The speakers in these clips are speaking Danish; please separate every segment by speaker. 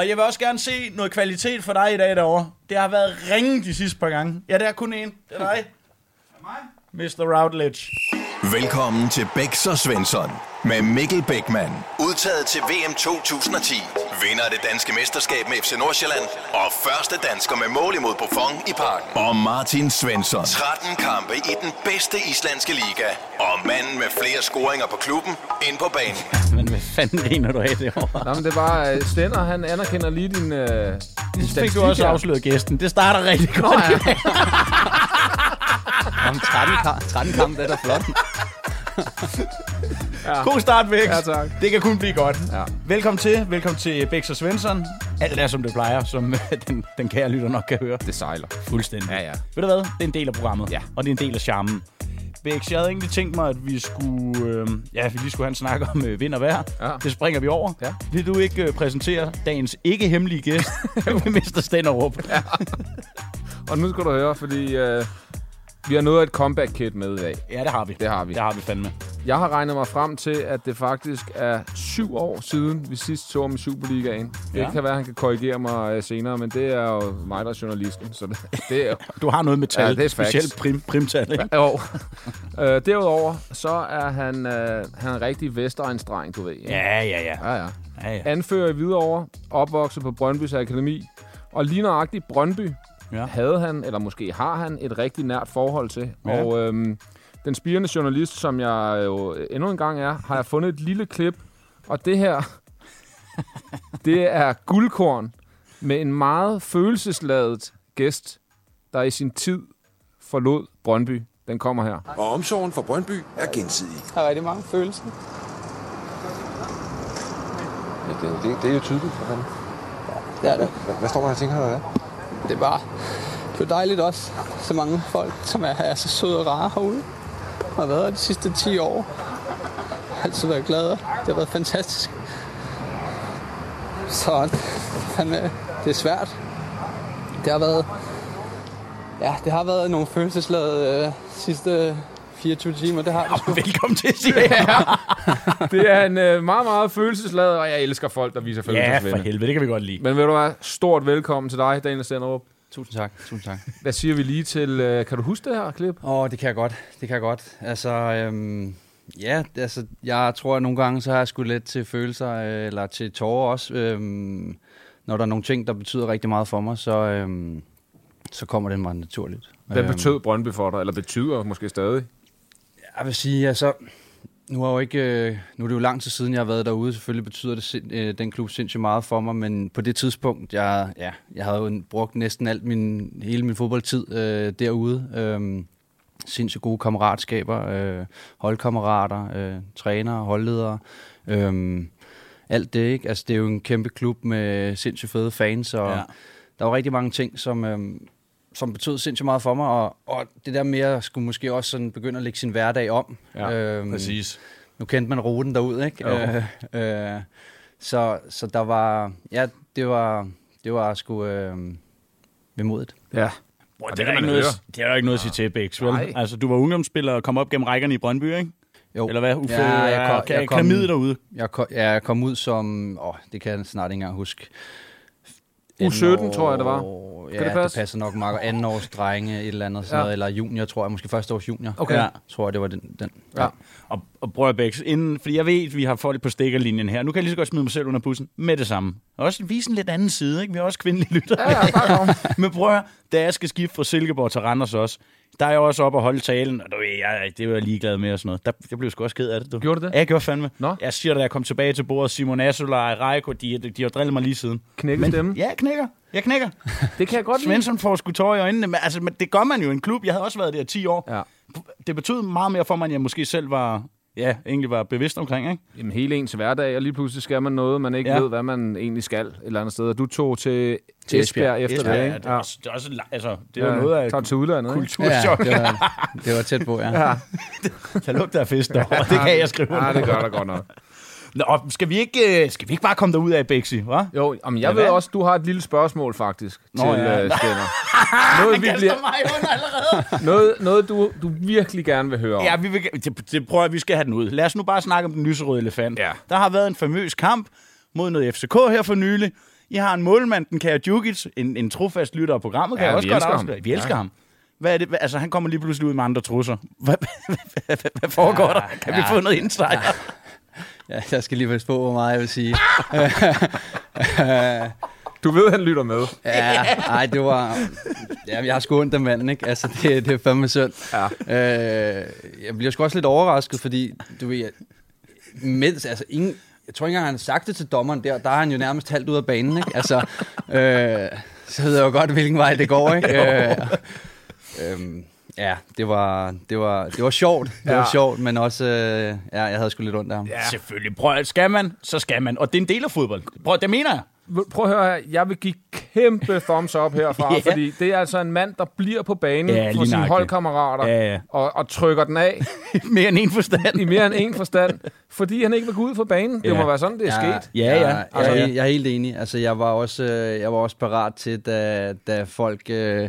Speaker 1: Og jeg vil også gerne se noget kvalitet for dig i dag derovre. Det har været ringe de sidste par gange. Ja, det er kun én. Det er dig. Mr. Routledge.
Speaker 2: Velkommen til Bæks og Svensson med Mikkel Bækman. Udtaget til VM 2010. Vinder af det danske mesterskab med FC Nordsjælland. Og første dansker med mål imod Buffon i parken. Og Martin Svensson. 13 kampe i den bedste islandske liga. Og manden med flere scoringer på klubben ind på banen.
Speaker 1: Men hvad fanden griner du af derovre?
Speaker 3: Nå, men det er bare, uh, Stender, han anerkender lige din, uh, din
Speaker 1: Det fik du også afsløret gæsten. Det starter rigtig godt.
Speaker 3: Nå, ja.
Speaker 4: Om 13, ka- 13 kampe, det er da flot.
Speaker 1: God start, Bæks.
Speaker 3: Ja, tak.
Speaker 1: Det kan kun blive godt.
Speaker 3: Ja.
Speaker 1: Velkommen til. Velkommen til Bæks og Svensson. Alt er, som det plejer, som den, den kære lytter nok kan høre.
Speaker 3: Det sejler.
Speaker 1: Fuldstændig.
Speaker 3: Ja, ja.
Speaker 1: Ved du hvad? Det er en del af programmet.
Speaker 3: Ja.
Speaker 1: Og det er en del af charmen. Bæks, jeg havde egentlig tænkt mig, at vi skulle, øh, ja, vi lige skulle have en snak om øh, vind og vejr.
Speaker 3: Ja.
Speaker 1: Det springer vi over.
Speaker 3: Ja.
Speaker 1: Vil du ikke øh, præsentere dagens ikke-hemmelige gæst, Mr. Stenderup? Ja.
Speaker 3: Og nu skal du høre, fordi uh, vi har noget af et comeback-kit med i dag.
Speaker 1: ja, det har vi.
Speaker 3: Det har vi.
Speaker 1: Det har vi fandme.
Speaker 3: Jeg har regnet mig frem til, at det faktisk er syv år siden, vi sidst så i Superligaen. Det
Speaker 1: Ja.
Speaker 3: kan være, at han kan korrigere mig øh, senere, men det er jo mig, der er journalisten. Så det, det er jo...
Speaker 1: Du har noget med tal,
Speaker 3: Ja, det er
Speaker 1: specielt prim, primtal, ikke?
Speaker 3: jo. øh, derudover, så er han, øh, han er en rigtig Vestegnsdreng, du ved. ikke?
Speaker 1: Ja, ja, ja.
Speaker 3: ja, ja.
Speaker 1: ja, ja.
Speaker 3: Anfører i Hvidovre, opvokset på Brøndbys Akademi. Og lige nøjagtigt Brøndby
Speaker 1: Ja.
Speaker 3: havde han, eller måske har han, et rigtig nært forhold til.
Speaker 1: Ja.
Speaker 3: Og øhm, den spirende journalist, som jeg jo endnu en gang er, har jeg fundet et lille klip. Og det her, det er guldkorn med en meget følelsesladet gæst, der i sin tid forlod Brøndby. Den kommer her.
Speaker 5: Og omsorgen for Brøndby er gensidig.
Speaker 6: Der er rigtig mange følelser.
Speaker 5: Ja, det, det, det er jo tydeligt. For fanden.
Speaker 6: Det er det.
Speaker 5: Hvad, hvad står der og tænker der? der?
Speaker 6: Det var, det var dejligt også. Så mange folk, som er, er så søde og rare herude. Og har været her de sidste 10 år. Jeg har altid været glad. Det har været fantastisk. Så fandme, det er svært. Det har været... Ja, det har været nogle følelsesladede øh, sidste 24 timer. Det har det sgu.
Speaker 1: Velkommen til, siger jeg.
Speaker 3: Det er en øh, meget, meget følelsesladet, og jeg elsker folk, der viser
Speaker 1: Ja, for helvede, det kan vi godt lide.
Speaker 3: Men vil du være stort velkommen til dig, Daniel Stenderup.
Speaker 4: Tusind tak, tusind tak.
Speaker 3: Hvad siger vi lige til... Øh, kan du huske det her klip?
Speaker 4: Åh, oh, det kan jeg godt, det kan jeg godt. Altså, øhm, ja, altså, jeg tror, at nogle gange, så har jeg sgu lidt til følelser, øh, eller til tårer også. Øhm, når der er nogle ting, der betyder rigtig meget for mig, så, øhm, så kommer det mig naturligt.
Speaker 3: Hvad
Speaker 4: Øhm,
Speaker 3: betød Brøndby for dig? Eller betyder måske stadig?
Speaker 4: Jeg vil sige, altså, nu er, jo ikke, øh, nu er det jo lang tid siden, jeg har været derude. Selvfølgelig betyder det, sind- øh, den klub sindssygt meget for mig, men på det tidspunkt, jeg, ja, jeg havde jo brugt næsten alt min, hele min fodboldtid øh, derude. Øh, sindssygt gode kammeratskaber, øh, holdkammerater, øh, trænere, holdledere. Øh, alt det, ikke? Altså, det er jo en kæmpe klub med sindssygt fede fans, og
Speaker 1: ja.
Speaker 4: der var rigtig mange ting, som, øh, som betød sindssygt meget for mig, og, og det der med at skulle måske også sådan begynde at lægge sin hverdag om.
Speaker 3: Ja,
Speaker 4: øhm,
Speaker 1: Præcis.
Speaker 4: Nu kendte man ruten derud, ikke?
Speaker 3: Jo.
Speaker 4: Øh, øh, så, så der var, ja, det var, det var sgu øh, vemodigt.
Speaker 3: Ja.
Speaker 1: Bro, det,
Speaker 3: det
Speaker 1: er ikke
Speaker 3: man
Speaker 1: noget, det er der ikke noget at sige til, Bæks, vel?
Speaker 3: Nej.
Speaker 1: Altså, du var ungdomsspiller og kom op gennem rækkerne i Brøndby, ikke?
Speaker 4: Jo.
Speaker 1: Eller hvad? Uffe,
Speaker 4: Ja, jeg kom-
Speaker 1: kan,
Speaker 4: jeg kom-
Speaker 1: derude.
Speaker 4: Jeg kom, ja, jeg kom ud som, åh, det kan jeg snart ikke engang huske.
Speaker 3: U17
Speaker 4: Anden
Speaker 3: tror jeg, det var. Kan
Speaker 4: Ja,
Speaker 3: det
Speaker 4: det,
Speaker 3: passe?
Speaker 4: passer nok meget. Anden års drenge, et eller andet sådan
Speaker 3: Ja.
Speaker 4: noget, eller junior, tror jeg. Måske første års junior.
Speaker 3: Okay.
Speaker 1: Ja.
Speaker 4: Tror jeg, det var den. den.
Speaker 3: Ja.
Speaker 1: Og, og prøv at Bæks, inden, fordi jeg ved, at vi har folk på stikkerlinjen her. Nu kan jeg lige så godt smide mig selv under bussen med det samme. Og også vise en lidt anden side, ikke? Vi har også kvindelige lytter.
Speaker 3: Ja, ja, bare.
Speaker 1: Men høre, da jeg skal skifte fra Silkeborg til Randers også, der er jeg også oppe og holde talen, og du ved, jeg, det var jeg ligeglad med og sådan noget. Der, jeg blev sgu også ked af det. Du.
Speaker 3: Gjorde du det?
Speaker 1: Ja, jeg gjorde fandme.
Speaker 3: Nå.
Speaker 1: Jeg siger da jeg kom tilbage til bordet, Simon Asola og Reiko, de, de, de har drillet mig lige siden.
Speaker 3: Knække stemme.
Speaker 1: Ja, knækker. Jeg knækker.
Speaker 3: Det kan jeg godt lide.
Speaker 1: Svensson får sgu tår i øjnene. Men, altså, men det gør man jo i en klub. Jeg havde også været der i 10 år.
Speaker 3: Ja.
Speaker 1: Det betød meget mere for mig, end jeg måske selv var, ja, egentlig var bevidst omkring. Ikke?
Speaker 3: Jamen, hele ens hverdag, og lige pludselig skal man noget, man ikke
Speaker 1: Ja.
Speaker 3: ja. ved, hvad man egentlig skal et eller andet sted. Og du tog til, til Esbjerg, efter
Speaker 1: Esbjerg,
Speaker 3: det,
Speaker 1: ja,
Speaker 3: ikke?
Speaker 1: det, er, også- det er også, altså, det er
Speaker 3: Ja,
Speaker 1: noget af
Speaker 3: til udlandet,
Speaker 1: kulturschok.
Speaker 4: Ja, det var, det var tæt på, ja.
Speaker 3: Ja,
Speaker 1: Der lugter af fisk derovre. Det kan jeg skrive
Speaker 3: ja, det gør der godt nok.
Speaker 1: Nå, skal vi ikke, øh, skal vi ikke bare komme derud af, Bexi, hva'?
Speaker 3: Jo, jamen, jeg
Speaker 1: Ja,
Speaker 3: ved
Speaker 1: hvad?
Speaker 3: også, du har et lille spørgsmål faktisk
Speaker 1: Nå,
Speaker 3: til
Speaker 1: ja.
Speaker 3: øh, Stenner. Noget, vi bliver,
Speaker 1: mig under allerede.
Speaker 3: noget, noget du, du virkelig gerne vil høre om.
Speaker 1: Ja, vi vil, det, det prøver vi skal have den ud. Lad os nu bare snakke om den lyserøde elefant.
Speaker 3: Ja.
Speaker 1: Der har været en famøs kamp mod noget FCK her for nylig. I har en målmand, den Kære Djukic, en, en trofast lytter af programmet, kan
Speaker 3: Ja,
Speaker 1: jeg også godt afsløre. Vi elsker
Speaker 3: Ja.
Speaker 1: ham. Hvad er det? Altså, han kommer lige pludselig ud med andre trusser. Hvad, hvad, hvad, hvad, foregår der? Kan vi få noget insight?
Speaker 4: Ja, jeg skal lige passe på, hvor meget jeg vil sige.
Speaker 3: Du ved, han lytter med.
Speaker 4: Ja, nej, det var... Ja, jeg har sgu ondt af manden, ikke? Altså, det, det er fandme synd.
Speaker 3: Ja.
Speaker 4: Øh, jeg bliver sgu også lidt overrasket, fordi, du ved, jeg- mens, altså, ingen, jeg tror ikke engang, han har sagt det til dommeren der, der er han jo nærmest halvt ud af banen, ikke? Altså, øh, så ved jeg jo godt, hvilken vej det går, ikke? Øh, øhm, ja, det var, det var, det var sjovt. Det
Speaker 3: Ja.
Speaker 4: var sjovt, men også, øh, ja, jeg havde sgu lidt ondt af ham.
Speaker 1: Ja. Selvfølgelig. Prøv, at- skal man, så skal man. Og det er en del af fodbold. Prøv, det mener jeg.
Speaker 3: Prøv at høre her. Jeg vil give kæmpe thumbs up herfra,
Speaker 1: Ja.
Speaker 3: fordi det er altså en mand, der bliver på banen
Speaker 1: Ja,
Speaker 3: ja, for sine holdkammerater
Speaker 1: Ja, ja.
Speaker 3: Og, og trykker den af
Speaker 1: Mere end en forstand.
Speaker 3: i mere end en forstand, fordi han ikke vil gå ud for banen. Det
Speaker 1: Ja.
Speaker 3: må være sådan, det er sket.
Speaker 1: Ja, ja.
Speaker 4: Jeg,
Speaker 1: Altså-
Speaker 4: jeg, jeg er helt enig. Altså, jeg var også, øh, jeg var også parat til, da, da folk øh,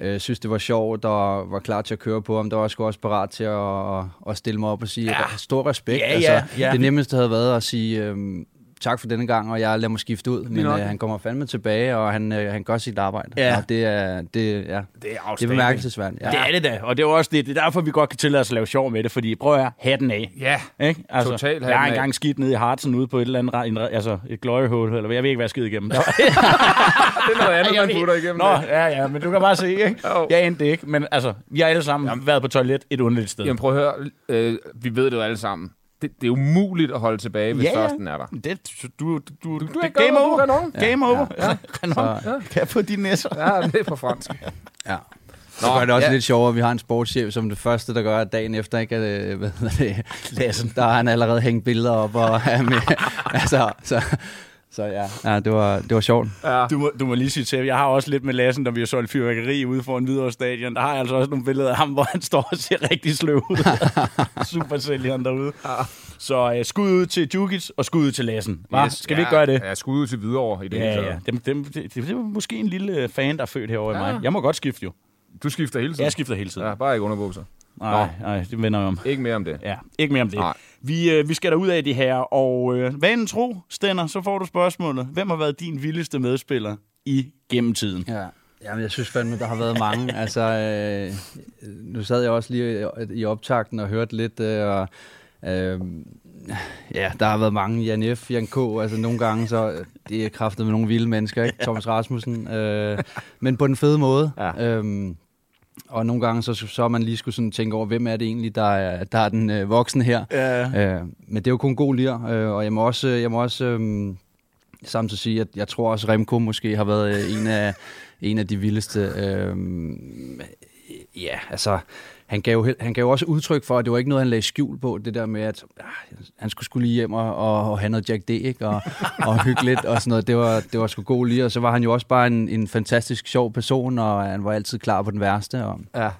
Speaker 4: øh, synes, det var sjovt og var klar til at køre på ham. Der var jeg sgu også parat til at, at, stille mig op og sige ja. stor respekt.
Speaker 1: Ja,
Speaker 4: altså,
Speaker 1: ja, ja.
Speaker 4: Det nemmeste havde været at sige... Øh, tak for denne gang, og jeg lader mig skifte ud. Men øh, han kommer fandme tilbage, og han, øh, han gør sit arbejde.
Speaker 1: Ja.
Speaker 4: Og det er, det, ja,
Speaker 3: Det er
Speaker 4: det er bemærkelsesværdigt. Ja.
Speaker 1: Det er det da, og det er også det. Det er derfor, vi godt kan tillade os at lave sjov med det, fordi prøv at høre, hatten af.
Speaker 3: Ja,
Speaker 1: Ikke? Altså,
Speaker 3: Totalt hatten
Speaker 1: jeg har engang skidt ned i Hartsen ude på et eller andet, en, altså et glory hole, eller hvad, jeg ved ikke, hvad jeg skid igennem.
Speaker 3: det er noget andet, man putter igennem.
Speaker 1: Nå,
Speaker 3: det.
Speaker 1: ja, ja, men du kan bare se, ikke?
Speaker 3: Jo.
Speaker 1: Jeg endte det ikke, men altså, vi har alle sammen Jamen. været på toilet et underligt sted.
Speaker 3: Jamen prøv at høre, øh, vi ved det jo alle sammen. Det, det er umuligt at holde tilbage, hvis
Speaker 1: Ja, ja.
Speaker 3: først den er der.
Speaker 1: Det, du, du, du, det
Speaker 3: er
Speaker 1: er game
Speaker 3: du
Speaker 1: over.
Speaker 3: er Renault.
Speaker 1: Game over. Ja.
Speaker 4: Så-
Speaker 1: Kan jeg få de næsser?
Speaker 3: Ja, det er på fransk.
Speaker 4: Ja. Så gør det også
Speaker 3: ja.
Speaker 4: lidt sjovere, at vi har en sportschef som det første, der gør, at dagen efter, ikke, at, øh, hvad hedder det,
Speaker 1: Lassen.
Speaker 4: der har han allerede hængt billeder op, og er med. altså, så, så ja, ja det, var, det var sjovt.
Speaker 3: Ja.
Speaker 1: Du må, du må lige sige til, jeg har også lidt med Lassen, da vi har solgt fyrværkeri ude foran Hvidovre Stadion. Der har jeg altså også nogle billeder af ham, hvor han står og ser rigtig sløv ud. Super sælgeren derude. Så uh, skud ud til Djukic og skud ud til Lassen. Hva?
Speaker 3: Yes,
Speaker 1: Skal vi
Speaker 3: ja,
Speaker 1: ikke gøre det?
Speaker 3: Ja, skud ud til videre i det hele
Speaker 1: Ja,
Speaker 3: taget.
Speaker 1: ja. Dem, dem, det, det, det er måske en lille fan, der er født herovre ja. i
Speaker 3: Ja.
Speaker 1: mig. Jeg må godt skifte jo.
Speaker 3: Du skifter hele tiden.
Speaker 1: Jeg skifter hele tiden.
Speaker 3: Ja, bare ikke underbukser.
Speaker 1: Nej, nej, det vender jeg om.
Speaker 3: Ikke mere om det.
Speaker 1: Ja, ikke mere om det.
Speaker 3: Nej.
Speaker 1: Vi, øh, vi skal ud af det her, og øh, vanen tro, Stenner, så får du spørgsmålet. Hvem har været din vildeste medspiller i gennemtiden?
Speaker 4: Ja. Jamen, jeg synes fandme, der har været mange. altså, øh, nu sad jeg også lige i, i optakten og hørte lidt, øh, og øh, ja, der har været mange. Jan F., Jan K., altså nogle gange, så øh, det er kraftet med nogle vilde mennesker, ikke? Thomas Rasmussen. Øh, men på den fede måde.
Speaker 3: Ja.
Speaker 4: Øhm, og nogle gange, så, så man lige skulle sådan tænke over, hvem er det egentlig, der er, der er den øh, voksne her.
Speaker 1: Ja.
Speaker 4: Øh, men det er jo kun god lir, øh, og jeg må også, jeg må også øh, samtidig sige, at jeg tror også, Remco måske har været øh, en af, en af de vildeste. Øh, ja, altså, han gav, han gav jo også udtryk for, at det var ikke noget, han lagde skjul på, det der med, at ah, han skulle skulle lige hjem og, og, og have noget Jack D, ikke? Og, og hygge lidt og sådan noget. Det var, det var sgu god lige, og så var han jo også bare en, en fantastisk sjov person, og han var altid klar på den værste. Og,
Speaker 3: Ja.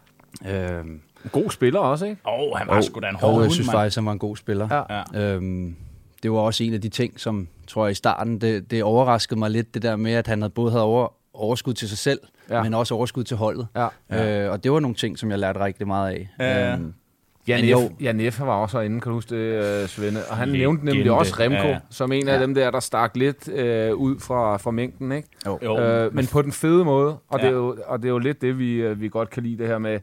Speaker 4: øh,
Speaker 3: God spiller også, ikke?
Speaker 1: Åh, oh, han var sgu da en hård
Speaker 4: og jeg synes
Speaker 1: mand.
Speaker 4: faktisk, han var en god spiller.
Speaker 3: Ja.
Speaker 1: Ja.
Speaker 4: Øhm, det var også en af de ting, som tror jeg i starten, det, det overraskede mig lidt, det der med, at han havde både havde over, overskud til sig selv,
Speaker 3: Ja.
Speaker 4: ja. men også overskud til holdet.
Speaker 3: Ja.
Speaker 4: Øh, og det var nogle ting, som jeg lærte rigtig meget af.
Speaker 1: Ja.
Speaker 4: Øhm,
Speaker 3: Jan F.
Speaker 4: jo.
Speaker 3: Jan F. var også herinde, kan du huske det, øh, Svende? Og han
Speaker 1: Legende.
Speaker 3: nævnte nemlig også Remco,
Speaker 1: Ja,
Speaker 3: ja.
Speaker 1: ja.
Speaker 3: som en af
Speaker 4: Ja.
Speaker 3: dem der, der stak lidt øh, ud fra, fra mængden, ikke?
Speaker 4: jo.
Speaker 1: Jo.
Speaker 3: Øh, men på den fede måde, og,
Speaker 1: Ja.
Speaker 3: det er jo, og det er jo lidt det, vi, vi godt kan lide, det her med,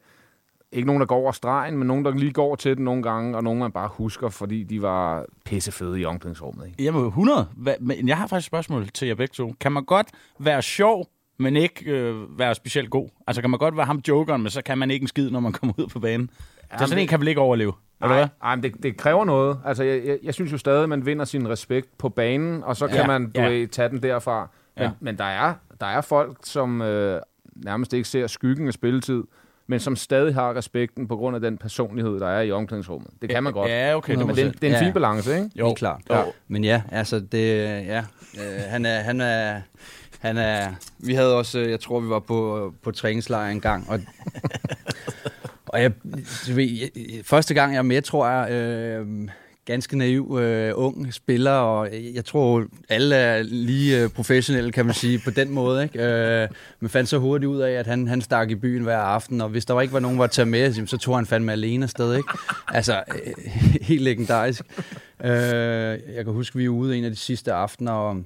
Speaker 3: ikke nogen, der går over stregen, men nogen, der lige går til den nogle gange, og nogen, man bare husker, fordi de var pissefede i omklædningsrummet. Ikke?
Speaker 1: Jamen, 100. Hva, men jeg har faktisk et spørgsmål til jer begge to. Kan man godt være sjov, men ikke øh, være specielt god? Altså, kan man godt være ham jokeren, men så kan man ikke en skid, når man kommer ud på banen? Ja, så sådan
Speaker 3: det-
Speaker 1: en kan vel ikke overleve? Hvad?
Speaker 3: Nej, nej, men det, det kræver noget. Altså, jeg, jeg, jeg synes jo stadig, at man vinder sin respekt på banen, og så kan
Speaker 1: Ja,
Speaker 3: man du
Speaker 1: ja.
Speaker 3: ved, tage den derfra. Men,
Speaker 1: Ja.
Speaker 3: men der, er, der er folk, som øh, nærmest ikke ser skyggen af spilletid, men som stadig har respekten på grund af den personlighed, der er i omklædningsrummet. Det kan man godt.
Speaker 1: Ja, okay.
Speaker 3: Men det, er- det er en
Speaker 4: Ja.
Speaker 3: fin balance, ikke?
Speaker 4: Jo, Helt klart.
Speaker 1: Jo.
Speaker 4: Men ja, altså det, ja, øh, han er, han er, han er, vi havde også, øh, jeg tror vi var på, på træningslejr en gang, og, og jeg, du ved, jeg, første gang jeg er med, tror jeg, øh, ganske naiv øh, ung spiller, og jeg tror, alle er lige øh, professionelle, kan man sige, på den måde. Ikke? Øh, men fandt så hurtigt ud af, at han, han stak i byen hver aften, og hvis der var ikke var nogen, der var tage med, så tog han fandme alene afsted. Ikke? Altså, øh, helt legendarisk. Øh, jeg kan huske, vi er ude en af de sidste aftener, og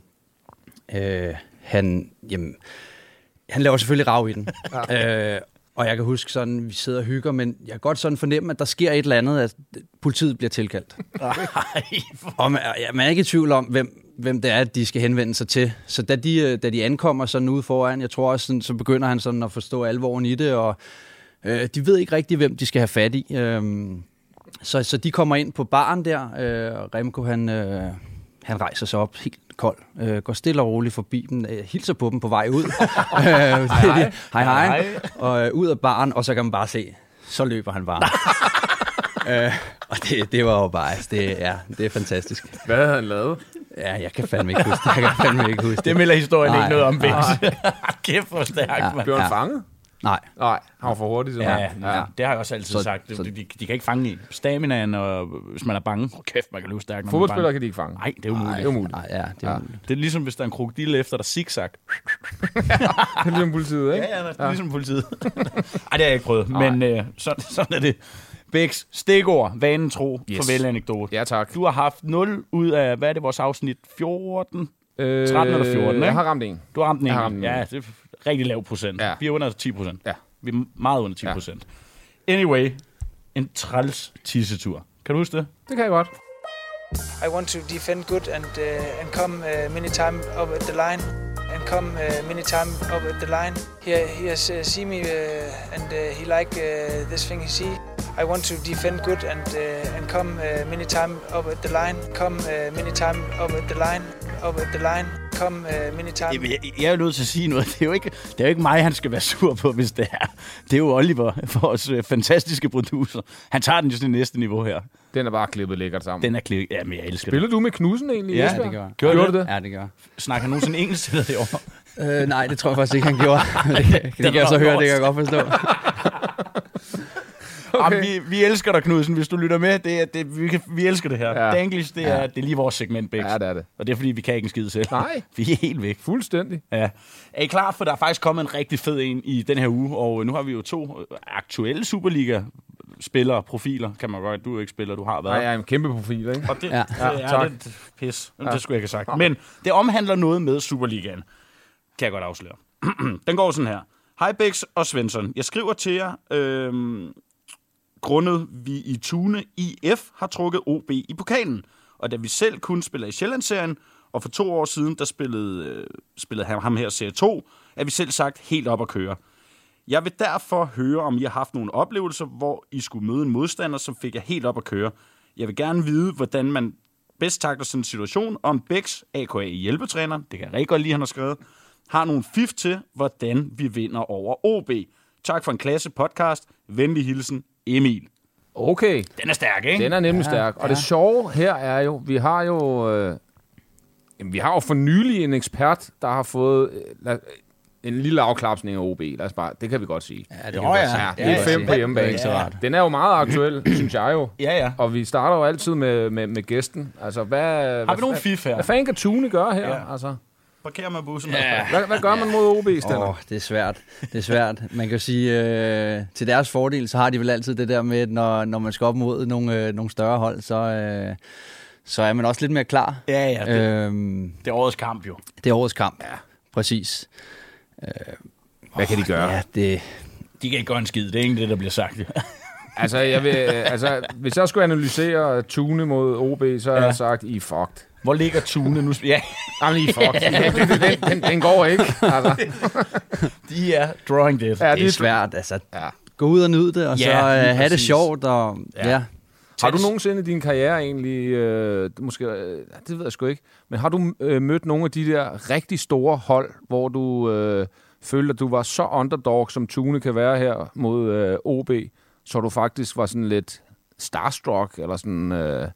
Speaker 4: Øh, han, jamen, han laver selvfølgelig rav i den. Ja. Øh, og jeg kan huske sådan, vi sidder og hygger, men jeg kan godt sådan fornemme, at der sker et eller andet, at politiet bliver tilkaldt. og man, ja, man er ikke i tvivl om, hvem, hvem det er, de skal henvende sig til. Så da de, øh, da de ankommer sådan ude foran, jeg tror også, sådan, så begynder han sådan at forstå alvoren i det, og øh, de ved ikke rigtig, hvem de skal have fat i. Øh, så, så de kommer ind på baren der, øh, og Remco han, øh, han rejser sig op helt kold, øh, går stille og roligt forbi dem, øh, hilser på dem på vej ud. øh, hej, hej. hej, hej. Og øh, ud af baren, og så kan man bare se, så løber han bare. øh, og det, det var jo bare, altså, det, ja, det er fantastisk.
Speaker 3: Hvad havde han lavet?
Speaker 4: Ja, jeg kan fandme ikke huske det. Jeg kan fandme ikke huske det.
Speaker 1: Det melder historien
Speaker 4: Nej.
Speaker 1: ikke noget om, Bix. Kæft for stærkt,
Speaker 4: Ja.
Speaker 3: Blev han
Speaker 4: Ja.
Speaker 3: fanget?
Speaker 4: Nej,
Speaker 3: Nej, han var for hurtig.
Speaker 1: Ja, ja, ja, det har jeg også altid
Speaker 4: Så-
Speaker 1: sagt. De,
Speaker 4: så-
Speaker 1: de, de kan ikke fange i staminaen, og hvis man er bange, oh, kæft, man kan løbe stærkt, når man er
Speaker 3: Fodboldspillere
Speaker 1: bange.
Speaker 3: kan de ikke fange.
Speaker 1: Nej, det er umuligt.
Speaker 3: det er umuligt.
Speaker 4: nej, ja, det er
Speaker 3: Ja.
Speaker 4: ja.
Speaker 1: Det er ligesom, hvis der er en krokodil efter dig zigzag.
Speaker 3: Det er ligesom politiet, ikke?
Speaker 1: Ja, ja, det er ligesom politiet. Ej, det har jeg ikke prøvet, men øh, sådan, sådan er det. Bæks, stikord, vanen tro, yes. Farvel anekdote.
Speaker 3: Ja, tak.
Speaker 1: Du har haft 0 ud af, hvad er det, vores afsnit? 14?
Speaker 3: Øh,
Speaker 1: 13 eller 14, ikke?
Speaker 3: Jeg har ramt en.
Speaker 1: Du har ramt den
Speaker 3: Jeg har ramt den.
Speaker 1: Ja, det er rigtig lav procent.
Speaker 3: Ja.
Speaker 1: Vi er under 10 procent.
Speaker 3: Ja.
Speaker 1: Vi er meget under 10 procent. Anyway, en træls tissetur. Kan du huske det?
Speaker 3: Det kan jeg godt.
Speaker 7: I want to defend good and uh, and come uh, many time up at the line and come uh, many time up at the line. He he has uh, see me uh, and uh, he like uh, this thing he see. I want to defend good and uh, and come uh, many time up at the line. Come uh, many time up at the line. Up at the line. Come uh, many time.
Speaker 1: Jamen, jeg, jeg er nødt til at sige noget. Det er, jo ikke, det er jo ikke mig, han skal være sur på, hvis det er. Det er jo Oliver, vores øh, fantastiske producer. Han tager den jo til det næste niveau her.
Speaker 3: Den er bare klippet lækkert sammen.
Speaker 1: Den er klik. Jamen, jeg elsker
Speaker 3: Spiller du med Knudsen egentlig,
Speaker 1: Ja,
Speaker 3: Jesper?
Speaker 4: det gør jeg.
Speaker 1: Gjorde
Speaker 3: Gjorde
Speaker 1: du
Speaker 3: det?
Speaker 4: Ja, det gør
Speaker 1: det. Snakker han nogensinde engelsk til dig derovre?
Speaker 4: øh, Nej, det tror jeg faktisk ikke, han gjorde. det, det, det kan jeg så høre, det kan jeg godt forstå.
Speaker 1: Okay. Jamen, vi, vi elsker dig, Knudsen, hvis du lytter med. Det, er- det, vi, kan, vi elsker det her.
Speaker 3: Ja.
Speaker 1: Ja. Danglish, det, er, det er lige vores segment, Bæks.
Speaker 3: Ja, det er det.
Speaker 1: Og det er, fordi vi kan ikke en skid selv.
Speaker 3: Nej.
Speaker 1: Vi er helt væk.
Speaker 3: Fuldstændig.
Speaker 1: Ja. Er I klar, for der er faktisk kommet en rigtig fed en i den her uge, og nu har vi jo to øh, aktuelle Superliga-spillere, profiler, kan man godt. Du er jo ikke spiller, du har været.
Speaker 3: Nej, jeg er en kæmpe profil, ikke?
Speaker 1: Og det,
Speaker 4: Ja.
Speaker 1: ja, det,
Speaker 3: Ja,
Speaker 1: ja,
Speaker 3: tak.
Speaker 1: det, pis. Ja. Det skulle jeg ikke have sagt. Men det omhandler noget med Superligaen. Kan jeg godt afsløre. Den går sådan her. Hej Bæks og Svensson. Jeg skriver til jer, øhm, grundet vi i Tune IF har trukket OB i pokalen. Og da vi selv kun spiller i Sjællandsserien, og for to år siden, der spillede, øh, spillede ham, ham her serie 2, er vi selv sagt helt op at køre. Jeg vil derfor høre, om I har haft nogle oplevelser, hvor I skulle møde en modstander, som fik jer helt op at køre. Jeg vil gerne vide, hvordan man bedst takler sådan en situation, om Bæks, AKA hjælpetræner, det kan jeg rigtig godt lide, han har skrevet, har nogle fif til, hvordan vi vinder over OB. Tak for en klasse podcast. Venlig hilsen, Emil.
Speaker 3: Okay,
Speaker 1: Den er stærk, ikke?
Speaker 3: den er nemlig ja, stærk. Og det sjove her er jo, vi har jo, øh, jamen, vi har jo for nylig en ekspert, der har fået øh, lad, en lille afklapsning af OB. Lad os bare, det kan vi godt sige.
Speaker 4: Ja, det
Speaker 1: Jo,
Speaker 4: kan vi
Speaker 1: ja.
Speaker 3: Ja,
Speaker 4: Det
Speaker 3: det er fem på hjemmebane.
Speaker 4: Det så rart.
Speaker 3: Den er jo meget aktuel, synes jeg jo.
Speaker 1: Ja, ja.
Speaker 3: Og vi starter jo altid med, med, med gæsten. Altså, hvad,
Speaker 1: Har vi nogle fif her?
Speaker 3: Hvad fanden kan Tune gøre her?
Speaker 1: Ja.
Speaker 3: Altså,
Speaker 1: Parker med bussen.
Speaker 4: Ja.
Speaker 3: hvad, hvad gør man mod OB, Stenner?
Speaker 4: Åh, oh, det er svært. Det er svært. Man kan sige, øh, til deres fordel, så har de vel altid det der med, at når, når man skal op mod nogle, øh, nogle større hold, så, øh, så er man også lidt mere klar.
Speaker 1: Ja, ja. Det,
Speaker 4: Øhm,
Speaker 1: det er årets kamp, jo.
Speaker 4: det er årets kamp. Ja. Præcis.
Speaker 3: Hvad kan de gøre?
Speaker 4: Ja, det,
Speaker 1: De kan ikke gøre en skid. Det er ikke det, der bliver sagt.
Speaker 3: Altså, jeg vil, altså, hvis jeg skulle analysere Tune mod OB, så har
Speaker 1: Ja.
Speaker 3: jeg sagt, I er fucked.
Speaker 1: Hvor ligger Tune nu? Ja,
Speaker 3: Jamen, I fucked. den, den, den går ikke. Altså,
Speaker 1: de er drawing dead.
Speaker 3: ja,
Speaker 4: det er svært. Altså,
Speaker 3: Ja.
Speaker 4: Gå ud og nyde det, og
Speaker 1: Ja,
Speaker 4: så øh, have det sjovt. Og,
Speaker 1: Ja.
Speaker 4: ja.
Speaker 3: Har du nogensinde i din karriere egentlig, øh, måske, øh, det ved jeg sgu ikke, men har du øh, mødt nogle af de der rigtig store hold, hvor du øh, følte, at du var så underdog, som Tune kan være her mod øh, OB, så du faktisk var sådan lidt starstruck, eller sådan... Øh,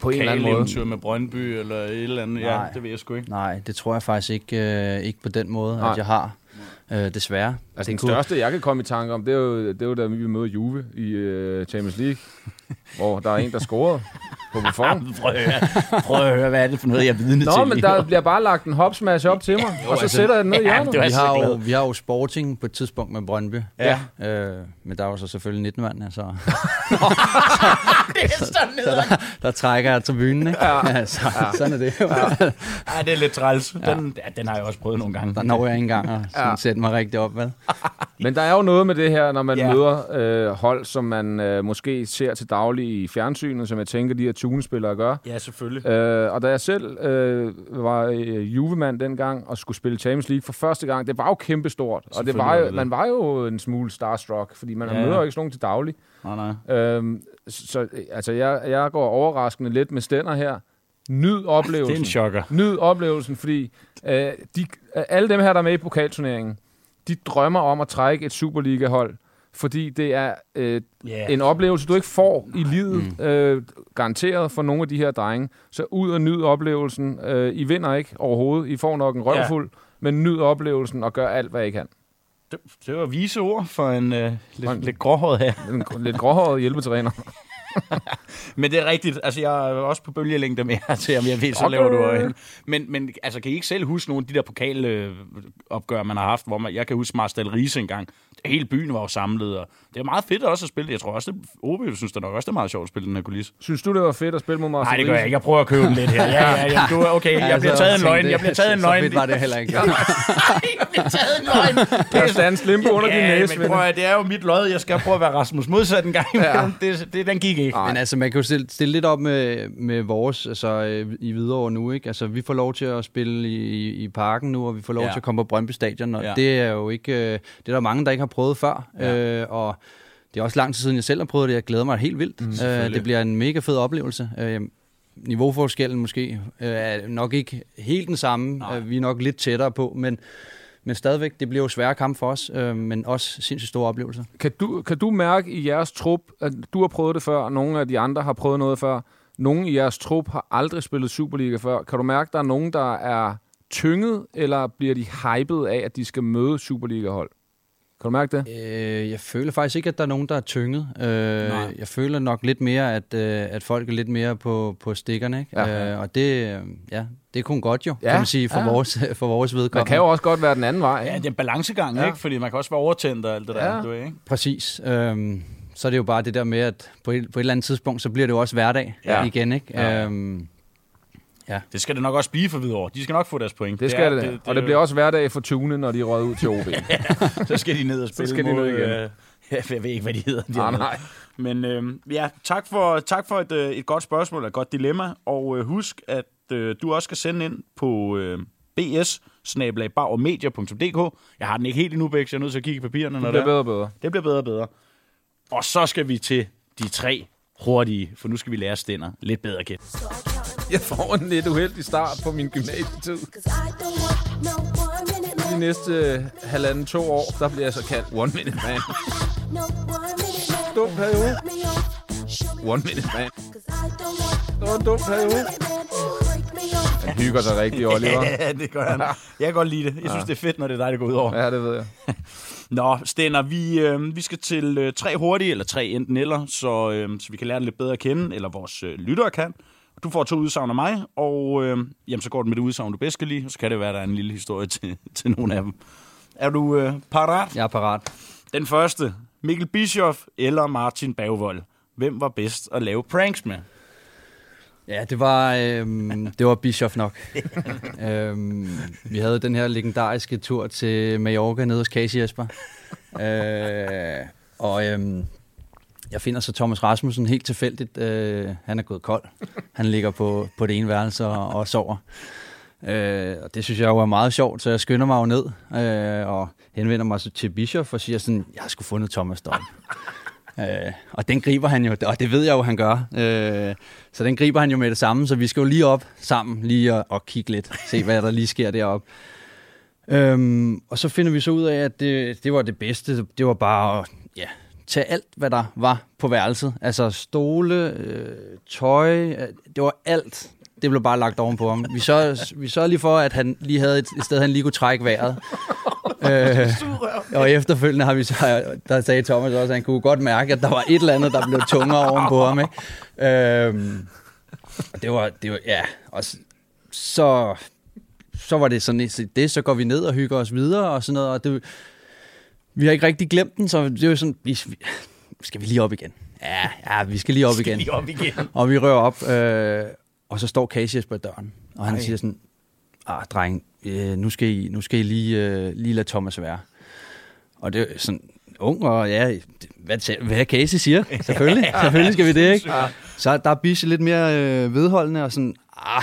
Speaker 1: På
Speaker 3: en eller anden måde.
Speaker 1: med Brøndby eller et eller andet. Ja,
Speaker 4: Nej.
Speaker 1: det ved jeg sgu ikke.
Speaker 4: Nej, det tror jeg faktisk ikke, øh, ikke på den måde,
Speaker 3: Nej.
Speaker 4: at jeg har. Øh, desværre.
Speaker 3: altså, den
Speaker 4: kunne-
Speaker 3: største, jeg kan komme i tanke om, det er jo, det er jo da vi møder Juve i øh, Champions League, hvor der er en, der scorede. På Buffon.
Speaker 1: prøv, at høre, prøv at høre, hvad er det for noget, jeg er vidne
Speaker 3: Nå,
Speaker 1: til
Speaker 3: men
Speaker 1: lige
Speaker 3: der bliver bare lagt en hopsmash op til mig, og så
Speaker 4: altså-
Speaker 3: sætter jeg den ned i
Speaker 1: Ja,
Speaker 3: hjørnet.
Speaker 1: var
Speaker 4: Vi
Speaker 1: så
Speaker 4: har, jo, vi har jo Sporting på et tidspunkt med Brøndby.
Speaker 1: Ja.
Speaker 4: Øh, men der er jo så selvfølgelig 19 mand, så
Speaker 1: det er sådan ned.
Speaker 4: der trækker jeg tribunen, ikke? Ja. så, sådan er det jo. Ja.
Speaker 1: Ej, det er lidt træls. Den, ja, den har jeg også prøvet nogle gange.
Speaker 4: Der når jeg ikke engang at sådan sætte mig rigtig op, vel?
Speaker 3: Men der er jo noget med det her, når man
Speaker 1: Ja.
Speaker 3: ja. møder øh, hold, som man øh, måske ser til daglig i fjernsynet, som jeg tænker, de her tunespillere gør.
Speaker 1: Ja, selvfølgelig.
Speaker 3: Øh, og da jeg selv øh, var øh, juvemand dengang og skulle spille Champions League for første gang, det var jo kæmpestort. Og det var jo,
Speaker 1: det
Speaker 3: man var jo en smule starstruck, fordi man
Speaker 1: Ja.
Speaker 3: møder jo ikke sådan nogen til daglig.
Speaker 1: Nej, nej.
Speaker 3: Øhm, så øh, altså, jeg, jeg går overraskende lidt med stænder her. Nyd oplevelsen.
Speaker 1: Det er en chokker.
Speaker 3: Nyd oplevelsen, fordi øh, de, alle dem her, der er med i pokalturneringen, de drømmer om at trække et Superliga-hold, fordi det er øh,
Speaker 1: Ja.
Speaker 3: en oplevelse, du ikke får i livet, mm. øh, garanteret for nogle af de her drenge. Så ud og nyd oplevelsen. Øh, I vinder ikke overhovedet. I får nok en røvfuld, men nyd oplevelsen og gør alt, hvad I kan.
Speaker 1: Det, det var vise ord for en øh,
Speaker 3: Og en-
Speaker 1: lidt, lidt gråhåret her.
Speaker 3: En lidt gråhåret hjælpetræner.
Speaker 1: Men det er rigtigt. Altså, jeg er også på bølgelængde med her til, om jeg ved, så
Speaker 3: Okay.
Speaker 1: laver du øjne. Men, men altså, kan I ikke selv huske nogle af de der pokalopgør, man har haft, hvor man, jeg kan huske Marstal Riese engang. Hele byen var jo samlet, og det er meget fedt også at spille. Jeg tror også, at OB synes det nok også, det er meget sjovt at spille den her kulisse.
Speaker 3: Synes du, det var fedt at spille mod Marcel
Speaker 1: Nej, det gør jeg ikke. Jeg prøver at købe den lidt her. Ja, ja, ja. Du, okay, jeg bliver taget en løgn. Jeg bliver taget en
Speaker 4: Så
Speaker 1: løgn.
Speaker 4: fedt var det heller ikke.
Speaker 1: jeg bliver taget en løgn.
Speaker 3: Der er en slimpe under din
Speaker 1: Ja,
Speaker 3: næse.
Speaker 1: men prøv, at- det er jo mit lod. Jeg skal prøve at være Rasmus modsat en gang.
Speaker 3: Ja.
Speaker 1: Det, det, den gik ikke.
Speaker 4: Men altså, man kan jo stille, stille lidt op med, med vores, altså øh, i Hvidovre nu, ikke? Altså, vi får lov til at spille i, i, parken nu, og vi får lov
Speaker 1: Ja.
Speaker 4: til at komme på Brøndby Stadion, og
Speaker 1: Ja.
Speaker 4: det er jo ikke, øh, det er der mange, der ikke har prøvet før,
Speaker 1: Ja.
Speaker 4: øh, og det er også lang tid siden, jeg selv har prøvet det, jeg glæder mig helt vildt. Mm, øh, det bliver en mega fed oplevelse. Øh, niveauforskellen måske øh, er nok ikke helt den samme,
Speaker 1: Nej.
Speaker 4: øh, vi er nok lidt tættere på, men men stadigvæk, det bliver jo svære kamp for os, øh, men også sindssygt store oplevelser.
Speaker 3: Kan du, kan du mærke i jeres trup, at du har prøvet det før, og nogle af de andre har prøvet noget før, nogle i jeres trup har aldrig spillet Superliga før. Kan du mærke, at der er nogen, der er tynget, eller bliver de hyped af, at de skal møde Superliga-hold? Kan du mærke det?
Speaker 4: Øh, jeg føler faktisk ikke, at der er nogen, der er tynget. Øh, jeg føler nok lidt mere, at, øh, at folk er lidt mere på, på stikkerne. Ikke?
Speaker 3: Ja.
Speaker 4: Øh, og det, øh, ja, det er kun godt jo,
Speaker 3: Ja,
Speaker 4: kan man sige, for,
Speaker 3: ja.
Speaker 4: vores, for vores vedkommende.
Speaker 3: Man kan jo også godt være den anden vej.
Speaker 1: Ja,
Speaker 3: ikke?
Speaker 1: det er en balancegang,
Speaker 3: Ja.
Speaker 1: ja. ikke? Fordi man kan også være overtændt og alt det der.
Speaker 3: Ja.
Speaker 1: Du, ikke?
Speaker 4: Præcis. Øhm, så er det jo bare det der med, at på et, på et eller andet tidspunkt, så bliver det jo også hverdag
Speaker 1: Ja.
Speaker 4: ja. igen. Ikke?
Speaker 1: Ja.
Speaker 4: Øhm,
Speaker 1: Det skal det nok også blive for videre. De skal nok få deres point.
Speaker 3: Det skal det,
Speaker 1: er-
Speaker 3: det, og det bliver også hverdag for Tune, når de er røget ud til OB.
Speaker 1: Så skal de ned og spille
Speaker 3: skal de
Speaker 1: mod,
Speaker 3: ned igen.
Speaker 1: Øh, jeg ved ikke, hvad de hedder. De
Speaker 3: nej, nej.
Speaker 1: Men øh, ja, tak for, tak for et, øh, et godt spørgsmål, et godt dilemma. Og øh, husk, at øh, du også skal sende ind på øh, bs Jeg har den ikke helt endnu, Bæk, så jeg er nødt til at kigge i papirerne.
Speaker 3: Det
Speaker 1: når
Speaker 3: bliver
Speaker 1: det, er.
Speaker 3: bedre og bedre.
Speaker 1: det bliver bedre og bedre. Og så skal vi til de tre hurtige, for nu skal vi lære Stender lidt bedre at kende.
Speaker 3: Jeg får en lidt uheldig start på min gymnasietid. De næste øh, halvanden, to år, der bliver jeg så kaldt One Minute Man. Dum periode. One Minute Man. Det var en dum periode. Han hygger sig rigtig, Oliver.
Speaker 1: Ja, det gør han. Jeg kan godt lide det. Jeg synes, det er fedt, når det er dig, der går ud over.
Speaker 3: Ja, det ved jeg.
Speaker 1: Nå, Stender, vi, øh, vi skal til øh, tre hurtige, eller tre enten eller, så, øh, så vi kan lære det lidt bedre at kende, eller vores øh, lyttere kan. Du får to udsagn af mig, og øh, jamen, så går det med det udsagn, du bedst kan lide, og så kan det være, at der er en lille historie til, til nogle af dem. Er du øh, parat?
Speaker 4: jeg er parat.
Speaker 1: Den første. Mikkel Bischoff eller Martin Bagvold. Hvem var bedst at lave pranks med?
Speaker 4: Ja, det var, øhm, det var Bischoff nok. øhm, vi havde den her legendariske tur til Mallorca nede hos Casey Jesper. øh, og øhm, jeg finder så Thomas Rasmussen helt tilfældigt. Øh, han er gået kold. Han ligger på, på det ene værelse og, og sover. Øh, og det synes jeg jo er meget sjovt, så jeg skynder mig jo ned øh, og henvender mig så til Bischof og siger sådan, jeg har sgu fundet Thomas Dolm. Øh, og den griber han jo, og det ved jeg jo, han gør. Øh, så den griber han jo med det samme, så vi skal jo lige op sammen, lige og, og kigge lidt, se hvad der lige sker deroppe. Øhm, og så finder vi så ud af, at det, det var det bedste. Det var bare at ja, tage alt, hvad der var på værelset. Altså stole, øh, tøj, øh, det var alt. Det blev bare lagt oven på ham. Vi så, vi så lige for, at han lige havde et, et sted, han lige kunne trække vejret. øh, og efterfølgende har vi så, der sagde Thomas også, at han kunne godt mærke, at der var et eller andet, der blev tungere oven på ham. Ikke? Og det var, det var ja, og så, så var det sådan et- det, så går vi ned og hygger os videre og sådan noget, og det, vi har ikke rigtig glemt den, så det var sådan, vi, skal vi lige op igen? Ja, ja, vi skal lige op igen.
Speaker 1: Lige op igen.
Speaker 4: Og vi rører op, øh, og så står Cassius på døren, og han
Speaker 1: Ej.
Speaker 4: siger sådan, ah, dreng, øh, nu, skal I, nu skal I lige, øh, lige lade Thomas være. Og det er sådan ung, og ja, hvad, hvad Casey siger, selvfølgelig, selvfølgelig skal vi det, ikke? Så der er Bische lidt mere øh, vedholdende, og sådan, ah,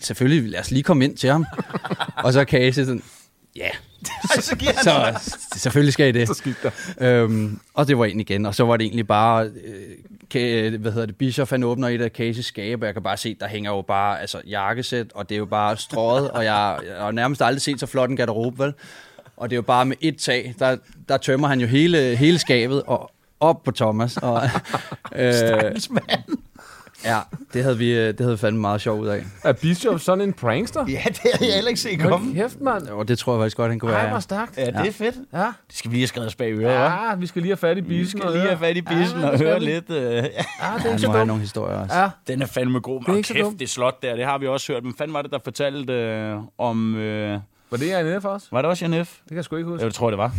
Speaker 4: selvfølgelig, lad os lige komme ind til ham. og så er Casey sådan, ja,
Speaker 1: så giver han
Speaker 4: så selvfølgelig skal I det.
Speaker 3: Så skidt.
Speaker 4: Øhm, og det var ind igen, og så var det egentlig bare, øh, Ka- hvad hedder det, Bischoff han åbner et af Cases skabe, og jeg kan bare se, der hænger jo bare altså, jakkesæt, og det er jo bare strøget, og jeg, jeg har nærmest aldrig set så flot en garderobe, vel? Og det er jo bare med et tag, der, der tømmer han jo hele, hele skabet, og op på Thomas. Og, øh, ja, det havde vi, øh, det havde vi fandme meget sjov ud af.
Speaker 3: Er Bishop sådan en prankster?
Speaker 1: Ja, det havde jeg heller ikke set
Speaker 3: Hold
Speaker 1: komme.
Speaker 3: kæft, mand.
Speaker 4: Og det tror jeg faktisk godt, han kunne
Speaker 3: Ej,
Speaker 4: være.
Speaker 3: hvor stærkt.
Speaker 1: Ja, det er fedt.
Speaker 3: Ja.
Speaker 1: Det skal vi lige have skrevet os bag øret, hva'?
Speaker 3: Ja, vi skal lige have fat i
Speaker 1: Vi
Speaker 3: bisen.
Speaker 1: skal lige have fat i bissen
Speaker 3: Ja,
Speaker 1: og
Speaker 3: det
Speaker 1: høre
Speaker 3: vi.
Speaker 1: lidt. Øh, ja.
Speaker 3: Det er ikke så dumt.
Speaker 4: nogle historier også.
Speaker 3: Ja,
Speaker 1: Den er fandme god.
Speaker 3: er
Speaker 1: Men
Speaker 3: ikke så
Speaker 1: kæft,
Speaker 3: dumt.
Speaker 1: det slot der, det har vi også hørt. Men fanden var det, der fortalte øh, om... Øh,
Speaker 3: var det for os?
Speaker 1: var det også Janef?
Speaker 3: Det kan jeg sgu ikke
Speaker 1: Ja,
Speaker 3: huske.
Speaker 1: det tror jeg, det var.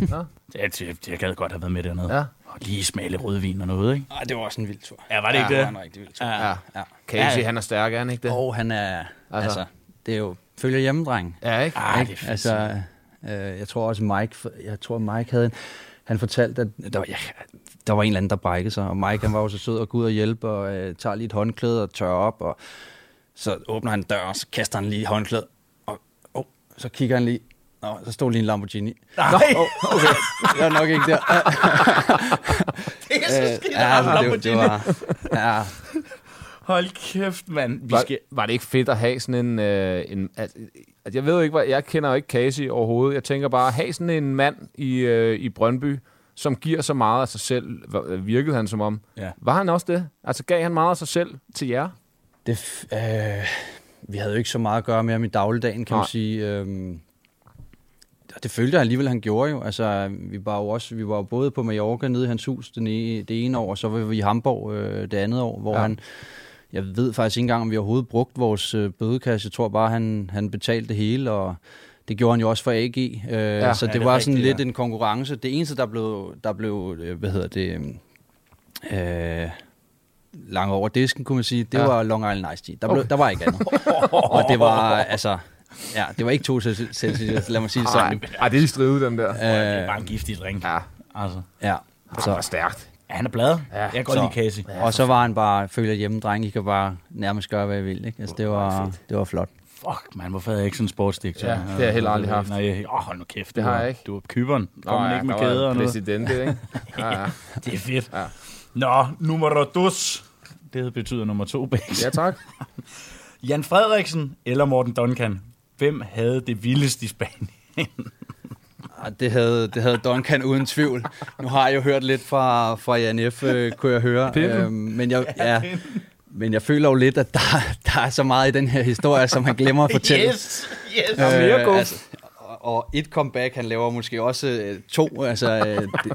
Speaker 3: Ja.
Speaker 1: Det, det, jeg gad godt have været med dernede.
Speaker 3: Ja.
Speaker 1: Lige lidt rødvin og noget, ikke?
Speaker 4: Ej, det var også en vild tur.
Speaker 1: Ja, var det ikke
Speaker 4: ja,
Speaker 1: det?
Speaker 4: Det var en rigtig vild tur.
Speaker 1: Ja.
Speaker 3: Ja.
Speaker 4: Ja.
Speaker 3: Casey,
Speaker 1: Ja.
Speaker 3: han er stærk, er han ikke det?
Speaker 4: Og han er,
Speaker 3: Altså.
Speaker 4: altså, det er jo, følger hjemmedreng.
Speaker 3: Ja, ikke?
Speaker 1: Ej, det er.
Speaker 4: Altså, øh, jeg tror også Mike, jeg tror Mike havde en, han fortalte, at der var, ja, der var en eller anden, der brækkede sig, og Mike han var jo så sød og gå ud og hjælpe, og øh, tager lige et håndklæde og tørrer op, og så åbner han døren, og så kaster han lige håndklædet, og oh, så kigger han lige, Nå, så stod lige en Lamborghini.
Speaker 1: Nej,
Speaker 4: Oh, okay, jeg er nok ikke der.
Speaker 1: det er så
Speaker 4: Øh,
Speaker 1: skidt,
Speaker 4: ja,
Speaker 1: ja,
Speaker 4: altså, det, det var, ja,
Speaker 1: Hold kæft, mand. Vi
Speaker 3: Var,
Speaker 1: skal...
Speaker 3: var det ikke fedt at have sådan en... Øh, en at, at jeg ved jo ikke, hvad, jeg kender jo ikke Casey overhovedet. Jeg tænker bare, at have sådan en mand i, øh, i Brøndby, som giver så meget af sig selv, virkede han som om.
Speaker 1: Ja.
Speaker 3: Var han også det? Altså gav han meget af sig selv til jer?
Speaker 4: Det, øh, vi havde jo ikke så meget at gøre med ham i dagligdagen, kan
Speaker 3: Nej.
Speaker 4: man sige. Og det følte jeg alligevel, han gjorde jo. Altså, vi var jo også, vi var jo både på Mallorca nede i hans hus den ene, det ene år, og så var vi i Hamburg øh, det andet år, hvor
Speaker 3: Ja.
Speaker 4: ja. han, jeg ved faktisk ikke engang, om vi overhovedet brugt vores øh, bødekasse. Jeg tror bare, han, han betalte det hele, og det gjorde han jo også for AG. Øh, ja, så
Speaker 1: Ja,
Speaker 4: det,
Speaker 1: det er
Speaker 4: var sådan
Speaker 1: rigtigt,
Speaker 4: lidt
Speaker 1: ja.
Speaker 4: en konkurrence. Det eneste, der blev, der blev øh, hvad hedder det, øh, langt over disken, kunne man sige, det
Speaker 3: Ja.
Speaker 4: ja. var Long Island Ice Tea. Der, blev, der var ikke andet. og det var, altså, ja, det var ikke to Celsius, lad mig sige det sådan.
Speaker 3: Ej, det er de strive, dem der.
Speaker 1: Det er
Speaker 4: Øh,
Speaker 1: bare en giftig drink.
Speaker 3: Ja,
Speaker 1: Altså.
Speaker 4: ja,
Speaker 3: så var stærkt.
Speaker 1: Ja, han er blad. Ja, jeg kan godt
Speaker 4: så-
Speaker 1: lide Casey.
Speaker 4: og så var han bare, føler hjemme dreng, I kan bare nærmest gøre, hvad jeg vil. Ikke? Altså, det, var, det var flot.
Speaker 1: Fuck, man, hvorfor havde jeg ikke sådan en sportsdiktør?
Speaker 3: Ja, det har jeg heller aldrig haft.
Speaker 1: Nej, åh, hold nu kæft.
Speaker 3: Det
Speaker 1: du
Speaker 3: har jeg ikke.
Speaker 1: Du var på kyberen. Kom man ikke med kæder og noget.
Speaker 3: Presidente, ikke? Ja, ja.
Speaker 1: Det er fedt.
Speaker 3: Ja.
Speaker 1: Nå, nummer dos. Det betyder nummer to, Bæks.
Speaker 3: ja tak.
Speaker 1: Jan Frederiksen eller Morten Duncan? Hvem havde det vildeste i Spanien?
Speaker 4: Ah, Det havde, det havde Duncan uden tvivl. Nu har jeg jo hørt lidt fra, fra Jan F., øh, kunne jeg høre. Øhm, men, jeg, ja, men jeg føler jo lidt, at der, der er så meget i den her historie, som han glemmer at fortælle.
Speaker 1: Yes, yes.
Speaker 3: er mere guf.
Speaker 4: altså, og, og et comeback, han laver måske også øh, to. Altså, øh, det,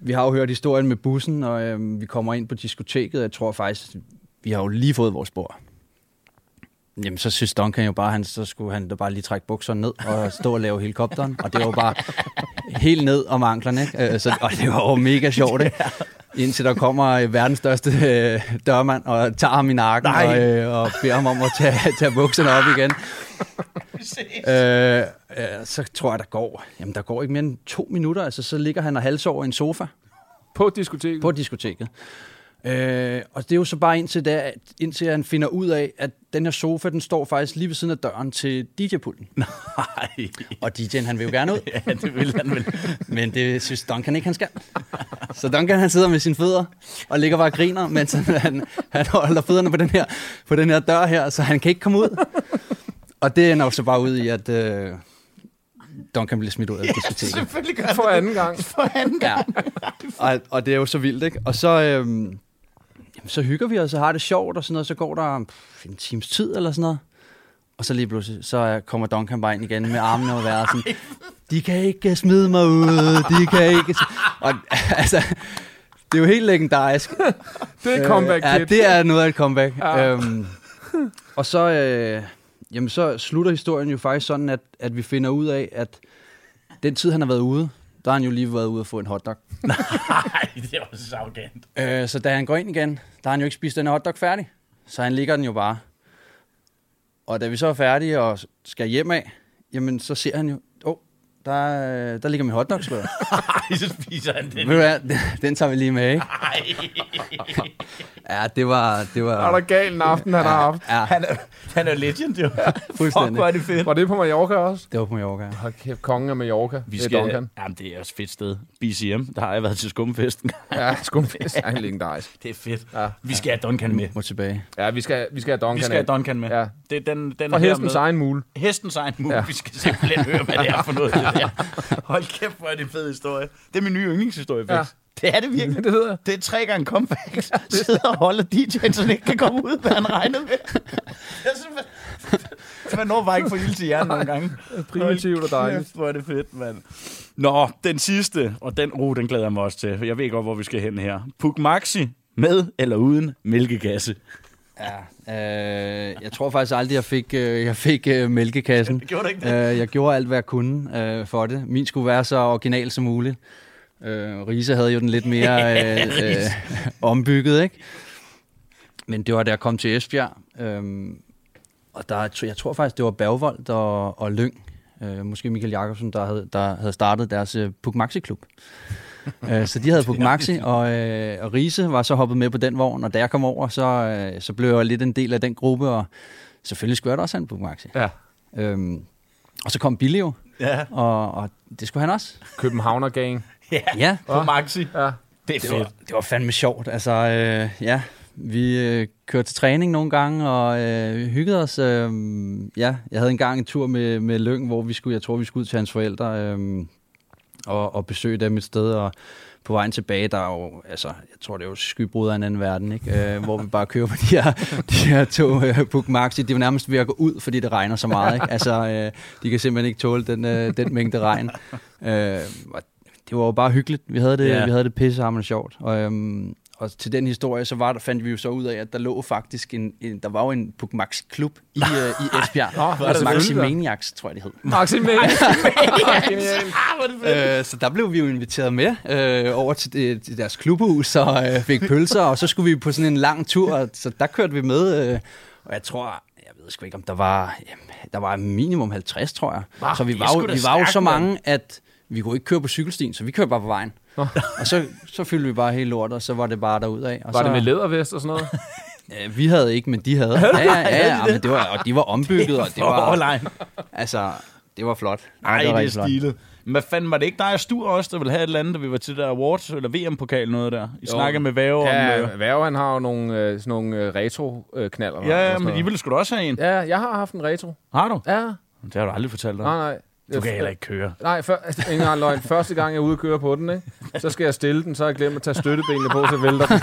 Speaker 4: vi har jo hørt historien med bussen, og øh, vi kommer ind på diskoteket, og jeg tror faktisk, vi har jo lige fået vores spor. Jamen, så synes Duncan jo bare, han, så skulle han da bare lige trække bukserne ned og stå og lave helikopteren. Og det var jo bare helt ned om anklerne, ikke? Øh, Så, og det var jo mega sjovt, ikke? Indtil der kommer øh, verdens største øh, dørmand og tager ham i nakken og, øh, og beder ham om at tage, tage bukserne op igen. Øh, øh, så tror jeg, der går, jamen der går ikke mere end to minutter, altså så ligger han og halsover i en sofa
Speaker 3: På diskoteket.
Speaker 4: på diskoteket. Øh, og det er jo så bare indtil, der, indtil han finder ud af, at den her sofa, den står faktisk lige ved siden af døren til DJ-pulten.
Speaker 1: Nej.
Speaker 4: Og DJ'en, han vil jo gerne ud,
Speaker 1: Ja, det vil han vel.
Speaker 4: men det synes Duncan ikke, han skal. Så Duncan, han sidder med sine fødder og ligger bare og griner, mens han, han, han holder fødderne på den, her, på den her dør her, så han kan ikke komme ud. Og det ender jo så bare ud i, at øh, Duncan bliver smidt ud af diskoteket.
Speaker 1: Selvfølgelig gør
Speaker 3: For anden gang.
Speaker 1: For anden gang.
Speaker 4: Ja. Og, og det er jo så vildt, ikke? Og så, øhm, jamen, så hygger vi os og har det sjovt og sådan noget. Så går der pff, en times tid eller sådan noget. Og så lige pludselig, så øh, kommer Duncan bare ind igen med armene over vejret. Sådan, de kan ikke smide mig ud, de kan ikke... Og altså, det er jo helt legendarisk.
Speaker 3: Det er comeback,
Speaker 4: ja,
Speaker 3: kid.
Speaker 4: det er noget af et comeback.
Speaker 3: Ja.
Speaker 4: Ja. Øhm, og så, øh, jamen, så slutter historien jo faktisk sådan, at, at vi finder ud af, at den tid, han har været ude, der har han jo lige været ude og få en hotdog.
Speaker 1: Nej, det var så arrogant.
Speaker 4: Øh, så da han går ind igen, der har han jo ikke spist den hotdog færdig. Så han ligger den jo bare. Og da vi så er færdige og skal hjem af, jamen så ser han jo, åh, oh, der, der ligger min hotdog, slår
Speaker 1: Nej, så spiser han den.
Speaker 4: Ved du hvad, den tager vi lige med, ikke? Ja, det var... Det var
Speaker 3: Er der gal en aften, han har haft?
Speaker 4: Ja,
Speaker 1: Han er, han er legend, jo. Fuck,
Speaker 4: fuldstændig.
Speaker 1: hvor er det fedt.
Speaker 3: Var det på Mallorca også?
Speaker 4: Det var på Mallorca.
Speaker 3: Hold kæft, kongen af Mallorca.
Speaker 1: Vi
Speaker 3: Det er
Speaker 1: skal,
Speaker 3: Duncan.
Speaker 1: jamen, det er også et fedt sted. BCM, der har jeg været til skumfesten.
Speaker 3: Ja, skumfisk. Ja, legendarisk.
Speaker 1: det er fedt.
Speaker 3: Ja.
Speaker 1: Vi skal have Duncan med.
Speaker 4: Må tilbage.
Speaker 3: Ja, vi skal, vi skal have Duncan
Speaker 1: Vi skal have. Duncan med.
Speaker 3: Ja.
Speaker 1: Det er den, den
Speaker 3: For
Speaker 1: her
Speaker 3: hestens egen mule.
Speaker 1: Hestens egen move.
Speaker 3: Ja.
Speaker 1: Ja. Vi skal simpelthen høre, hvad det er for noget. Det der. Hold kæft, hvor er det en fed historie. Det er min nye yndlingshistorie,
Speaker 3: Ja.
Speaker 1: ja. Det er det virkelig.
Speaker 3: Det ved jeg.
Speaker 1: Det er tre gange comeback. Sidder og holder DJ'en, så det ikke kan komme ud, hvad han regnede med. Jeg synes, man, man når bare ikke få ild til hjernen nogle gange.
Speaker 3: Primitivt og dejligt.
Speaker 1: Kæft, hvor er det fedt, mand. Nå, den sidste, og den, uh, den glæder jeg mig også til. Jeg ved godt, hvor vi skal hen her. Puk Maxi, med eller uden mælkegasse.
Speaker 4: Ja, øh, jeg tror faktisk aldrig, jeg fik, øh, jeg fik øh, mælkekassen.
Speaker 1: Gjorde du ikke det?
Speaker 4: Øh, jeg gjorde alt, hvad jeg kunne øh, for det. Min skulle være så original som muligt. Øh, Riese havde jo den lidt mere øh, øh, ombygget, ikke? Men det var da jeg kom til Esbjerg. Øh, og der, jeg tror faktisk, det var Bergvold og, og Lyng. Øh, måske Michael Jakobsen, der havde, der havde startet deres øh, Puk Maxi-klub. Øh, så de havde Puk Maxi, og, øh, og Riese var så hoppet med på den vogn, og da jeg kom over, så, øh, så blev jeg lidt en del af den gruppe, og selvfølgelig skulle jeg da også have en Puk Maxi.
Speaker 3: Ja.
Speaker 4: Øhm, og så kom Billy jo,
Speaker 1: Ja,
Speaker 4: og, og det skulle han også.
Speaker 3: Københavner gang.
Speaker 1: Ja.
Speaker 4: Ja,
Speaker 1: På Maxi.
Speaker 3: Ja.
Speaker 1: Det er
Speaker 4: det var, det var fandme sjovt. Altså, øh, ja, vi øh, kørte til træning nogle gange, og øh, hyggede os. Øh, ja, jeg havde engang en tur med, med Lyng, hvor vi skulle, jeg tror, vi skulle ud til hans forældre øh, og, og besøge dem et sted, og på vejen tilbage, der er jo, altså, jeg tror, det er jo skybrud af en anden verden, ikke? Øh, hvor vi bare kører på de her, de her to øh, Puk Maxi. Det er jo nærmest ved at gå ud, fordi det regner så meget, ikke? Altså, øh, de kan simpelthen ikke tåle den, øh, den mængde regn. Øh, og det var jo bare hyggeligt. Vi havde det, yeah. vi havde det pissehammerende sjovt. Og, øhm, og til den historie, så var der, fandt vi jo så ud af, at der lå faktisk en, en der var jo en Maxi klub i, øh, i Esbjerg.
Speaker 3: Nå, hvor er det
Speaker 4: Maxi
Speaker 3: selvfølgelig,
Speaker 4: Maniacs, tror jeg det hed.
Speaker 3: Maximilian.
Speaker 4: Øh, så der blev vi jo inviteret med øh, over til, det, til deres klubhus og øh, fik pølser, og så skulle vi på sådan en lang tur, og, så der kørte vi med. Øh, og jeg tror, jeg ved sgu ikke, om der var, jamen, der var minimum 50, tror jeg.
Speaker 1: Hva?
Speaker 4: så vi var, jo, vi var jo så mange, at vi kunne ikke køre på cykelstien, så vi kørte bare på vejen. og så, så fyldte vi bare hele lortet, og så var det bare derudad. Og
Speaker 3: Var
Speaker 4: så,
Speaker 3: det med lædervest og sådan noget?
Speaker 4: Ja, vi havde ikke, men de havde. Ja, ja, ja, ja, men det var, og de var ombygget, og det var, altså, det var flot.
Speaker 1: Nej, det
Speaker 4: var
Speaker 1: er
Speaker 4: rigtig flot.
Speaker 1: stilet. Men hvad fanden, var det ikke dig og Stur også, der ville have et eller andet, da vi var til der awards eller VM-pokal noget der? I snakkede med Væve om...
Speaker 3: Ja,
Speaker 1: Øh,
Speaker 3: Værge, han har jo nogle, øh, sådan nogle øh, retro-knaller.
Speaker 1: ja, ja, men I ville sgu da også have en.
Speaker 3: Ja, jeg har haft en retro.
Speaker 1: Har du?
Speaker 3: Ja.
Speaker 1: Det har du aldrig fortalt dig.
Speaker 3: Nej, nej.
Speaker 1: Du kan heller ikke køre.
Speaker 3: Nej, for, altså, ingen engang løgn. Første gang, jeg er ude og køre på den, ikke? så skal jeg stille den, så har jeg glemt at tage støttebenene på, så vælter den.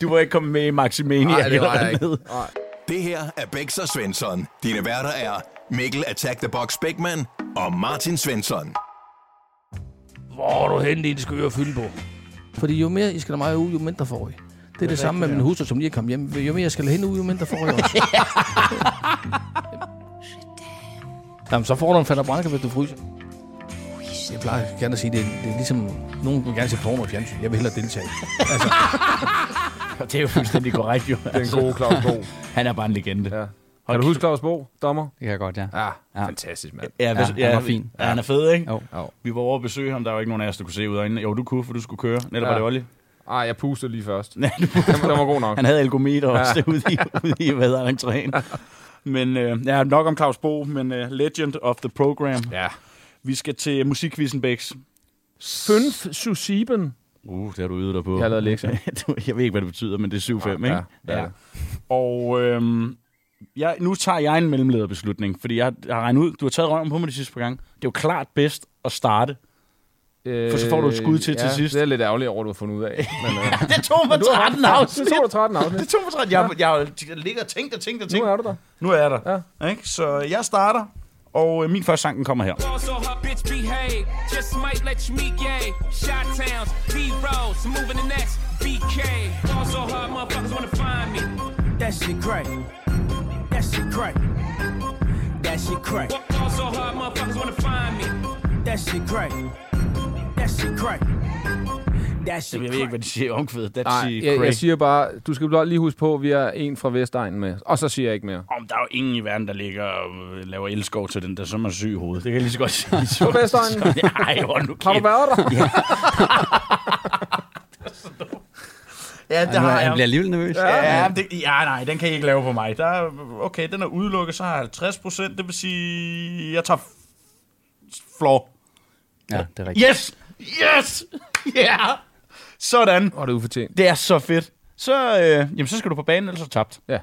Speaker 1: Du var ikke kommet med i Maximania.
Speaker 3: Nej, det var jeg ikke. Nej.
Speaker 2: Det her er Bæks og Svensson. Dine værter er Mikkel Attack the Box Bækman og Martin Svensson.
Speaker 8: Hvor er du henne, I skal øre fylde på? Fordi jo mere I skal have mig ud, jo mindre får I. Det er det, samme med min hustru, som lige er kommet hjem. Jo mere jeg skal hende ud, jo mindre får I også. Jamen, så får du en fat branke, hvis du fryser. Jeg plejer gerne at sige, det er, det er ligesom... Nogen vil gerne se porno i fjernsyn. Jeg vil hellere deltage.
Speaker 1: Det er jo fuldstændig korrekt, jo.
Speaker 3: Det er en god Claus Bo.
Speaker 1: Han er bare en legende.
Speaker 3: Ja. Kan du huske Claus Bo, dommer?
Speaker 4: Det kan jeg godt, ja.
Speaker 3: Ja,
Speaker 4: Ja.
Speaker 3: fantastisk, mand.
Speaker 1: Ja, hvis,
Speaker 4: Ja, han var fin.
Speaker 1: Ja, han er fed, ikke?
Speaker 4: Jo.
Speaker 3: Jo.
Speaker 1: Vi var over at besøge ham. Der var ikke nogen af os, der kunne se ud af øjnene. Jo, du kunne, for du skulle køre. Netop
Speaker 3: Ja.
Speaker 1: var det Olli.
Speaker 3: Ej, jeg pustede lige først.
Speaker 1: Nej, du-
Speaker 3: Den, den var god nok.
Speaker 1: Han havde algometer
Speaker 3: Ja.
Speaker 1: også ude i, ude i hvad hedder entréen. Men øh, ja, nok om Claus Bo, men uh, legend of the program.
Speaker 3: Ja.
Speaker 1: Vi skal til musikquizzen, Bex.
Speaker 3: Fünf zu sieben.
Speaker 1: Uh, det har du ydet dig på.
Speaker 3: Jeg har lavet lektier.
Speaker 1: Jeg ved ikke, hvad det betyder, men det er 7-5, ikke?
Speaker 3: Ja, er det.
Speaker 1: Og øhm, jeg, nu tager jeg en mellemlederbeslutning, fordi jeg, jeg har regnet ud, du har taget røven på mig de sidste par gange. Det er jo klart bedst at starte. For så får du et skud til til
Speaker 3: ja,
Speaker 1: sidst.
Speaker 3: det er lidt ærgerligt over, at du har fundet ud af. Men, øh,
Speaker 1: Det tog mig 13 afsnit.
Speaker 3: Det tog dig 13 afsnit.
Speaker 1: Det tog mig 13. Jeg, jeg, jeg ligger og tænkte og tænkte og
Speaker 3: Nu
Speaker 1: tænkte.
Speaker 3: er du der.
Speaker 1: Nu er jeg der. Ja. Ikke? Så jeg starter, Og øh, min første sang, den kommer her.
Speaker 9: That shit crack. That shit crack. That shit crack.
Speaker 10: Also, her motherfuckers wanna find me.
Speaker 9: That shit crack. That shit crack. That shit
Speaker 1: Jeg ved ikke, hvad de siger omkvædet. That's
Speaker 3: Nej, jeg, jeg siger bare, du skal blot lige huske på, at vi er en fra Vestegnen med. Og så siger jeg ikke mere.
Speaker 1: Om der er jo ingen i verden, der ligger og laver elskov til den, der som er syg i hovedet. Det kan jeg lige så godt sige. Så,
Speaker 3: På Vestegnen?
Speaker 1: Nej, hold nu
Speaker 3: Har du
Speaker 1: kæft.
Speaker 3: været der?
Speaker 1: Ja. Ja, det
Speaker 4: Han,
Speaker 1: har
Speaker 4: han
Speaker 1: jeg.
Speaker 4: bliver alligevel nervøs.
Speaker 1: Ja, det, ja, nej, den kan I ikke lave på mig. Der, er- okay, den er udelukket, så har jeg 50 procent. Det vil sige, jeg tager floor.
Speaker 4: ja, det er rigtigt.
Speaker 1: Yes! Yes! Ja! Yeah! Sådan.
Speaker 3: Og det er ufortjent.
Speaker 1: Det er så fedt. Så, øh, jamen, så skal du på banen, ellers er du tabt.
Speaker 3: Ja.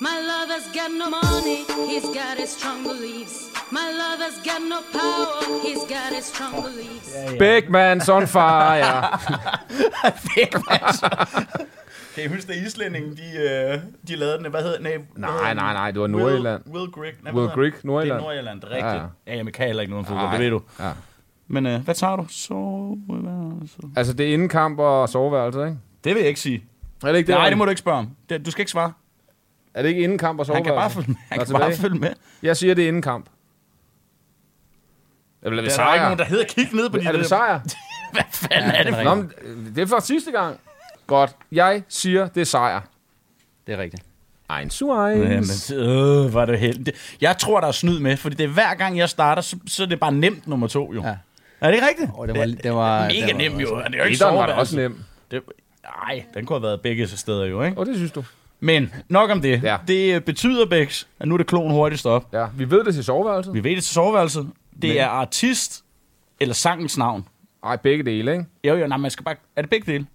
Speaker 11: My lover's got no money, he's got his strong beliefs. My lover's got no power, he's got his strong beliefs.
Speaker 3: Big man's on fire.
Speaker 1: Fik, Kan I huske, det islændingen, de, øh, de lavede den? Hvad hedder den? Nej,
Speaker 3: Nej, nej, det var
Speaker 1: Will-
Speaker 3: Nordjylland.
Speaker 1: Will Grigg. Nej,
Speaker 3: Will? Grigg, Nordjylland.
Speaker 1: Det er Nordjylland, rigtigt.
Speaker 3: Ja.
Speaker 1: Ja, ja jeg kan heller ikke noget fodbold, det ved du.
Speaker 3: Ja.
Speaker 1: Men øh, hvad tager du? Soveværelse.
Speaker 3: Altså, det er indenkamp og soveværelse, ikke?
Speaker 1: Det vil jeg ikke sige.
Speaker 3: Er det ikke det?
Speaker 1: Nej, det må du ikke spørge om. Det, du skal ikke svare.
Speaker 3: Er det ikke indenkamp og
Speaker 1: Han
Speaker 3: soveværelse?
Speaker 1: kan bare følge med. Han kan bare følge med.
Speaker 3: Jeg siger, det er indenkamp. Eller
Speaker 1: Der er der ikke nogen, der hedder kig ned på de
Speaker 3: Er det sejr?
Speaker 1: Hvad fanden er det for?
Speaker 3: Nå, men, øh, det er for sidste gang. Godt. Jeg siger, det er sejr.
Speaker 4: Det er rigtigt.
Speaker 3: Ein zu eins.
Speaker 1: Jamen, øh, var det heldigt. Jeg tror, der er snyd med, fordi det er hver gang, jeg starter, så, så er det bare nemt nummer to, jo.
Speaker 4: Ja.
Speaker 1: Er det ikke rigtigt?
Speaker 4: Og det var, det var,
Speaker 1: Mega
Speaker 4: det var,
Speaker 1: nem, jo. Det er jo ikke
Speaker 3: Etteren var da
Speaker 1: soveværelse.
Speaker 3: også nem.
Speaker 1: Det, nej, den kunne have været begge steder jo, ikke?
Speaker 3: Og det synes du.
Speaker 1: Men nok om det.
Speaker 3: Ja.
Speaker 1: Det øh, betyder, Bex, at nu er det klon hurtigst op.
Speaker 3: Ja, vi ved det til soveværelset.
Speaker 1: Vi ved det til soveværelset. Det
Speaker 3: Men-
Speaker 1: er artist eller sangens navn.
Speaker 3: Ej, begge dele, ikke?
Speaker 1: Jo, jo, nej, man skal bare... Er det begge dele?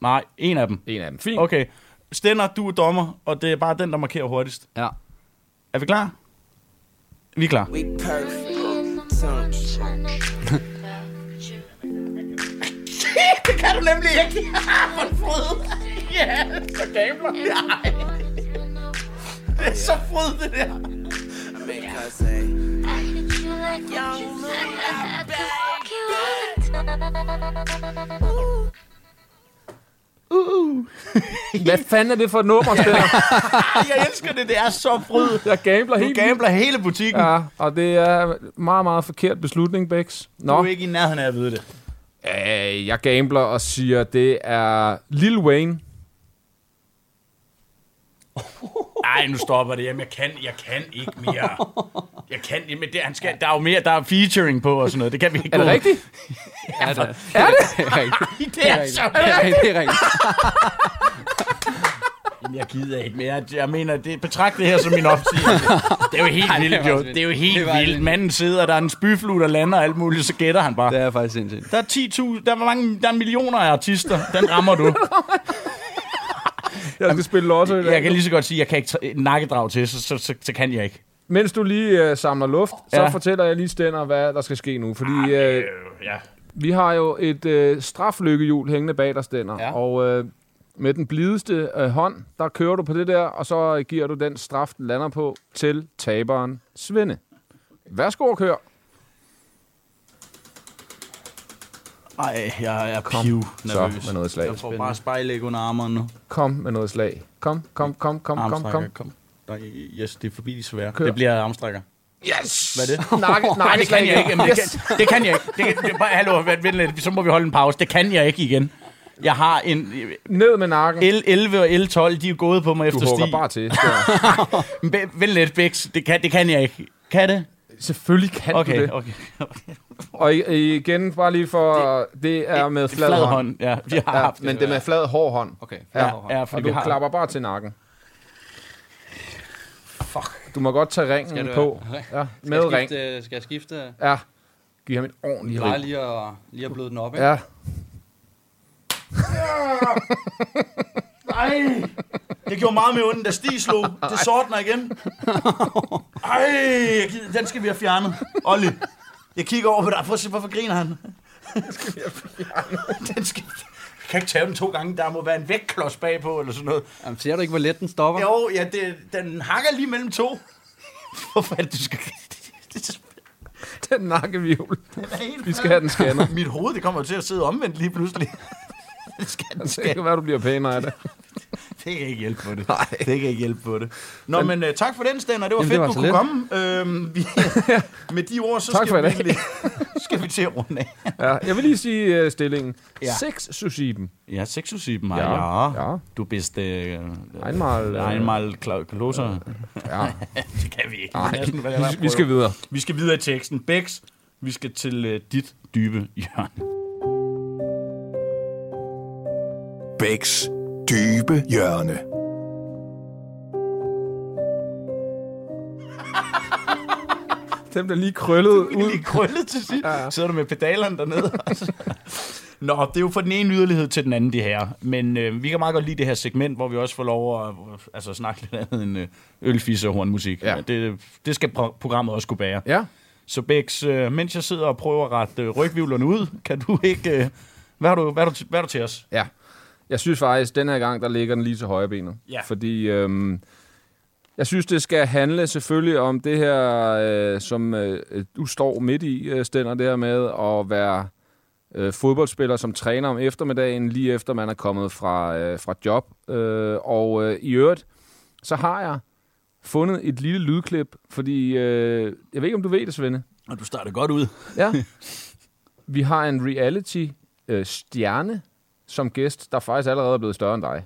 Speaker 1: Nej, en af dem.
Speaker 3: En af dem. Fint.
Speaker 1: Okay. Stender, du er dommer, og det er bare den, der markerer hurtigst.
Speaker 4: Ja.
Speaker 1: Er vi klar? Vi er klar.
Speaker 9: We
Speaker 1: det kan du nemlig ikke. Hvor fryd. Ja, så gambler. Nej. Det er så fryd, det der.
Speaker 9: Because a young
Speaker 3: Hvad fanden er det for et nummer?
Speaker 1: Jeg elsker det. Det er så fryd.
Speaker 3: Jeg gambler
Speaker 1: Du
Speaker 3: helt
Speaker 1: gambler hele butikken.
Speaker 3: Ja, og det er meget, meget forkert beslutning, Bex.
Speaker 1: Du
Speaker 3: Nå,
Speaker 1: er ikke i nærheden af at vide det.
Speaker 3: øh, jeg gambler og siger, det er Lil Wayne.
Speaker 1: Nej, nu stopper det. Jamen, jeg kan, jeg kan ikke mere. Jeg kan ikke mere. Det, han skal, der er jo mere, der er featuring på og sådan noget. Det kan vi ikke
Speaker 3: Er det
Speaker 1: gå.
Speaker 3: rigtigt?
Speaker 4: Ja, det,
Speaker 3: Er det?
Speaker 4: det er rigtigt.
Speaker 1: Det er så
Speaker 4: Det er rigtigt. Det er rigtigt.
Speaker 1: Jamen, jeg gider ikke mere. Jeg, mener, det, betragt det her som min opsigelse. Det er jo helt vildt, jo. Det er jo helt
Speaker 4: var
Speaker 1: vildt.
Speaker 4: vildt.
Speaker 1: Manden sidder, der er en spyflue, der lander og alt muligt, så gætter han bare.
Speaker 4: Det er faktisk sindssygt.
Speaker 1: Der er 10.000, der er, hvor mange, der er millioner af artister. Den rammer du.
Speaker 3: Jeg skal spille lotto dag.
Speaker 1: Jeg kan lige så godt sige, at jeg kan ikke nakkedrag til, så, så, så, så kan jeg ikke.
Speaker 3: Mens du lige øh, samler luft, så
Speaker 1: Ja.
Speaker 3: fortæller jeg lige Stender, hvad der skal ske nu. Fordi øh,
Speaker 1: Øh, ja.
Speaker 3: vi har jo et øh, straflykkehjul hængende bag dig, Stender.
Speaker 4: Ja.
Speaker 3: Og øh, med den blideste øh, hånd, der kører du på det der, og så giver du den straf, den lander på, til taberen Svende. Værsgo at køre.
Speaker 1: Ej, jeg er
Speaker 3: Kom,
Speaker 1: piv
Speaker 3: så
Speaker 1: nervøs.
Speaker 3: med noget slag.
Speaker 1: Jeg får bare spejlæg under armerne nu.
Speaker 3: Kom med noget slag. Kom, kom, kom, kom, kom, kom.
Speaker 1: kom. Nej, yes, det er forbi de svære.
Speaker 3: Kør.
Speaker 1: Det bliver armstrækker.
Speaker 3: Yes!
Speaker 1: Hvad er det?
Speaker 3: Nakke,
Speaker 1: Nej, det kan jeg ikke. Jamen, det,
Speaker 3: Yes.
Speaker 1: kan, det kan jeg ikke. Det kan, det, bare, hallo, vent, lidt. Så må vi holde en pause. Det kan jeg ikke igen. Jeg har en...
Speaker 3: Ned med nakken.
Speaker 1: L11 og L12, de er gået på mig
Speaker 3: Du
Speaker 1: efter
Speaker 3: hugger
Speaker 1: sti.
Speaker 3: bare til.
Speaker 1: Vent lidt, Bix. Det kan, det kan jeg ikke. Kan det?
Speaker 3: Selvfølgelig kan du
Speaker 1: Okay,
Speaker 3: det.
Speaker 1: okay.
Speaker 3: Og i- igen, bare lige for... Det, det er med flad,
Speaker 1: Flad
Speaker 3: hånd.
Speaker 1: hånd. Ja, vi har
Speaker 3: Ja,
Speaker 1: haft
Speaker 3: men det er med flad, hård hånd.
Speaker 4: Okay.
Speaker 1: Ja,
Speaker 4: Ja.
Speaker 1: ja, fordi
Speaker 3: Og
Speaker 1: vi
Speaker 3: du
Speaker 1: har...
Speaker 3: klapper bare til nakken.
Speaker 1: Fuck.
Speaker 3: Du må godt tage ringen
Speaker 4: Skal du-
Speaker 3: på. Ja,
Speaker 4: Skal
Speaker 3: med
Speaker 4: jeg
Speaker 3: ring.
Speaker 4: skifte, skal jeg skifte?
Speaker 3: Ja. Giv ham ordentligt
Speaker 4: plejer
Speaker 3: ring.
Speaker 4: lige at, lige at bløde den op, ikke?
Speaker 3: Ja.
Speaker 1: Nej! Det gjorde meget mere ondt, da Stig slog. Det sortner igen. Ej, den skal vi have fjernet. Olli, Jeg kigger over på dig. Prøv at se, hvorfor griner han? den skal... Jeg kan ikke tage den to gange. Der må være en vægtklods bagpå, eller sådan noget.
Speaker 4: Jamen, ser du ikke, hvor let den stopper?
Speaker 1: Jo, ja, det, den hakker lige mellem to. Hvorfor er det, du skal...
Speaker 3: Den nakkevivl.
Speaker 1: Den
Speaker 3: Vi skal have den scannet.
Speaker 1: Mit hoved, det kommer til at sidde omvendt lige pludselig. Det skal den
Speaker 3: Det
Speaker 1: skal.
Speaker 3: kan være, du bliver pænere af det.
Speaker 1: Det kan ikke hjælpe på det. Nej. Det kan ikke hjælpe på det. Nå, men, men uh, tak for den, Sten, og det var
Speaker 4: Jamen,
Speaker 1: fedt,
Speaker 4: det var
Speaker 1: du kunne
Speaker 4: lidt.
Speaker 1: komme. Øhm, vi, med de ord, så
Speaker 3: Tak
Speaker 1: skal, vi egentlig, skal vi til at runde af.
Speaker 3: Ja, jeg vil lige sige uh, stillingen.
Speaker 1: Ja.
Speaker 3: Ja. 6 Susiben.
Speaker 1: Ja, sexusieben, ja.
Speaker 3: Ja,
Speaker 1: ja.
Speaker 3: ja.
Speaker 1: Du bist... Øh,
Speaker 3: Einmal, øh,
Speaker 1: Einmal kloser.
Speaker 3: Ja.
Speaker 1: det kan vi ikke.
Speaker 3: Nej,
Speaker 1: Det næsten,
Speaker 3: vi, vi skal videre.
Speaker 1: Vi skal videre i teksten. Bex, vi skal til øh, dit dybe hjørne.
Speaker 2: Bæks dybe hjørne.
Speaker 3: Den bliver lige krøllet ud.
Speaker 1: Lige krøllet til sidst. Ja. Sidder du med pedalerne dernede? Nå, det er jo fra den ene yderlighed til den anden, det her. Men øh, vi kan meget godt lide det her segment, hvor vi også får lov at øh, altså, snakke lidt andet end øh, ølfisse og hornmusik.
Speaker 3: Ja.
Speaker 1: Det, det skal pro- programmet også kunne bære.
Speaker 3: Ja.
Speaker 1: Så Bex, øh, mens jeg sidder og prøver at rette øh, rygvivlerne ud, kan du ikke... Øh, hvad, har du, hvad, har du, hvad har du til os?
Speaker 3: Ja. Jeg synes faktisk, den her gang, der ligger den lige til højre benet.
Speaker 1: Ja.
Speaker 3: Fordi øhm, jeg synes, det skal handle selvfølgelig om det her, øh, som øh, du står midt i, øh, Stenner, det her med at være øh, fodboldspiller, som træner om eftermiddagen, lige efter man er kommet fra, øh, fra job. Øh, og øh, i øvrigt, så har jeg fundet et lille lydklip, fordi øh, jeg ved ikke, om du ved det, Svende.
Speaker 1: Og du starter godt ud.
Speaker 3: Ja. Vi har en reality-stjerne som gæst, der faktisk allerede er blevet større end dig.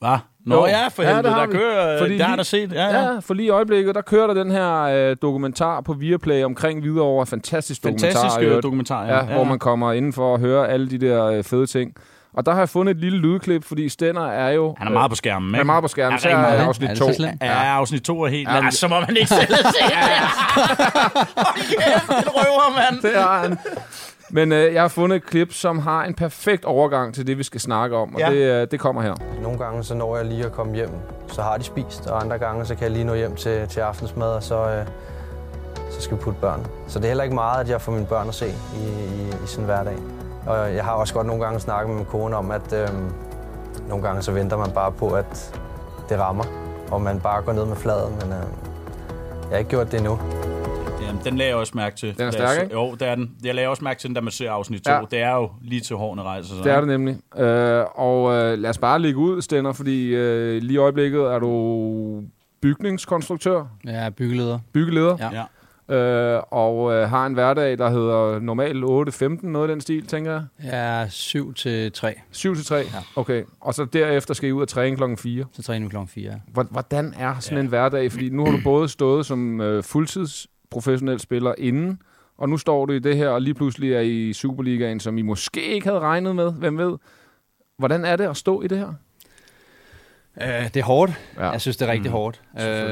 Speaker 1: Hvad? Nå
Speaker 3: Jo.
Speaker 1: ja, for
Speaker 3: Ja,
Speaker 1: helvede,
Speaker 3: det har
Speaker 1: der
Speaker 3: vi.
Speaker 1: kører...
Speaker 3: Fordi
Speaker 1: der har
Speaker 3: lige-
Speaker 1: der set. Ja, ja.
Speaker 3: Ja, for lige i øjeblikket, der kører der den her øh, dokumentar på Viaplay omkring Hvidovre. Fantastisk dokumentar.
Speaker 1: Fantastisk
Speaker 3: øvrigt.
Speaker 1: dokumentar, ja.
Speaker 3: ja.
Speaker 1: Ja,
Speaker 3: Hvor
Speaker 1: ja.
Speaker 3: man kommer indenfor og hører alle de der øh, fede ting. Og der har jeg fundet et lille lydklip, fordi Stenner er jo...
Speaker 1: Han er meget på skærmen, ikke?
Speaker 3: Han er meget på skærmen.
Speaker 1: Ja,
Speaker 3: Så er
Speaker 1: meget.
Speaker 3: afsnit
Speaker 4: Er det
Speaker 3: 2.
Speaker 4: så slemt?
Speaker 1: Ja, afsnit 2 er helt...
Speaker 3: Ja,
Speaker 1: Ja,
Speaker 3: men-
Speaker 1: som om han ikke selv har set det. Hold kæft, en røver, mand.
Speaker 3: Det er han. Men øh, jeg har fundet et klip, som har en perfekt overgang til det, vi skal snakke om. Og
Speaker 1: Ja.
Speaker 3: det, øh, det kommer her.
Speaker 12: Nogle gange så når jeg lige at komme hjem, så har de spist, og andre gange så kan jeg lige nå hjem til, til aftensmad, og så, øh, så skal vi putte børn. Så det er heller ikke meget, at jeg får mine børn at se i, i, i sådan en hverdag. Og jeg har også godt nogle gange snakket med min kone om, at øh, nogle gange så venter man bare på, at det rammer, og man bare går ned med fladen, men øh, jeg har ikke gjort det endnu.
Speaker 1: Jamen, den lagde jeg også mærke til.
Speaker 3: Den er stærk,
Speaker 1: så-
Speaker 3: ikke?
Speaker 1: Jo, det er den. Jeg lagde også mærke til den, da man ser afsnit 2.
Speaker 3: Ja.
Speaker 1: Det er jo lige til hårene rejser sig.
Speaker 3: Det er det nemlig. Øh, og øh, lad os bare lægge ud, Stenner, fordi øh, lige i øjeblikket er du bygningskonstruktør,
Speaker 4: er byggeleder.
Speaker 3: byggeleder,
Speaker 4: Ja.
Speaker 1: Ja.
Speaker 3: øh, og øh, har en hverdag, der hedder normal 8-15, noget af den stil, tænker jeg.
Speaker 4: Jeg er 7 til 3,
Speaker 3: 7-3? Ja. Okay. Og så derefter skal I ud og træne klokken 4.
Speaker 4: så træner vi klokken 4.
Speaker 3: Hvor- Hvordan er sådan
Speaker 1: Ja.
Speaker 3: en hverdag? Fordi nu har du både stået som øh, fuldtids professionel spiller inden, og nu står du i det her, og lige pludselig er I Superligaen, som I måske ikke havde regnet med. Hvem ved? Hvordan er det at stå i det her?
Speaker 4: Uh, det er hårdt.
Speaker 3: Ja.
Speaker 4: Jeg synes, det er rigtig
Speaker 3: Mm.
Speaker 4: mm. hårdt.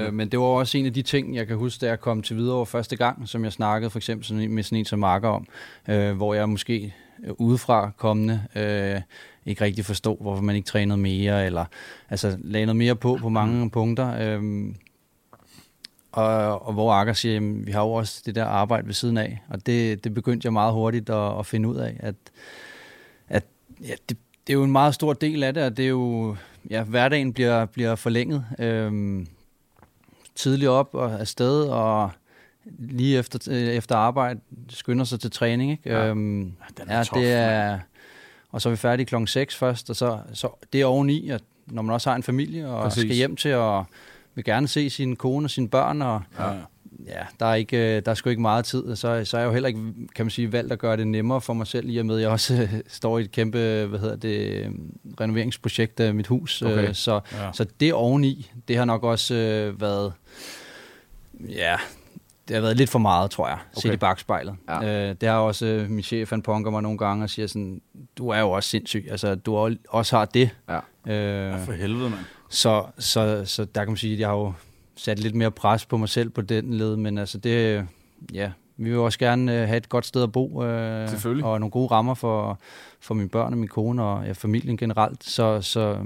Speaker 4: Uh, men det var også en af de ting, jeg kan huske, da jeg kom til Hvidovre første gang, som jeg snakkede for eksempel med sådan en som Marker om, uh, hvor jeg måske øh, udefra kommende uh, ikke rigtig forstod, hvorfor man ikke trænede mere, eller altså lagde noget mere på på mange punkter. Um, og, og hvor Akker siger, jamen, vi har jo også det der arbejde ved siden af, og det, det begyndte jeg meget hurtigt at, at finde ud af, at, at ja, det, det er jo en meget stor del af det, og det er jo, ja, hverdagen bliver, bliver forlænget. Øhm, tidligt op og afsted, og lige efter, øh, efter arbejde skynder sig til træning. Ikke?
Speaker 1: Ja.
Speaker 4: Øhm,
Speaker 1: den er
Speaker 4: ja,
Speaker 1: tough,
Speaker 4: det er, og så er vi færdige klokken 6 først, og så, så det er oveni, at når man også har en familie, og
Speaker 3: Præcis.
Speaker 4: Skal hjem til, og vil gerne se sin kone og sine børn, og
Speaker 1: Ja.
Speaker 4: ja, der er, ikke, øh, der er sgu ikke meget tid, så, så er jeg jo heller ikke, kan man sige, valgt at gøre det nemmere for mig selv, i og med, at jeg også øh, står i et kæmpe, hvad hedder det, øh, renoveringsprojekt af mit hus,
Speaker 3: Okay.
Speaker 4: så,
Speaker 1: Ja.
Speaker 4: så det oveni, det har nok også øh, været, ja, det har været lidt for meget, tror jeg, okay. set i bagspejlet.
Speaker 3: Ja.
Speaker 4: Øh, det har også øh, min chef, han punker mig nogle gange og siger sådan, du er jo også sindssyg, altså du har- også har det.
Speaker 3: Ja.
Speaker 4: Øh,
Speaker 1: For helvede, mand.
Speaker 4: Så, så, så der kan man sige, at jeg har jo sat lidt mere pres på mig selv på den led, men altså det, ja, vi vil også gerne øh, have et godt sted at bo, øh, og nogle gode rammer for, for mine børn og min kone og ja, familien generelt, så, så,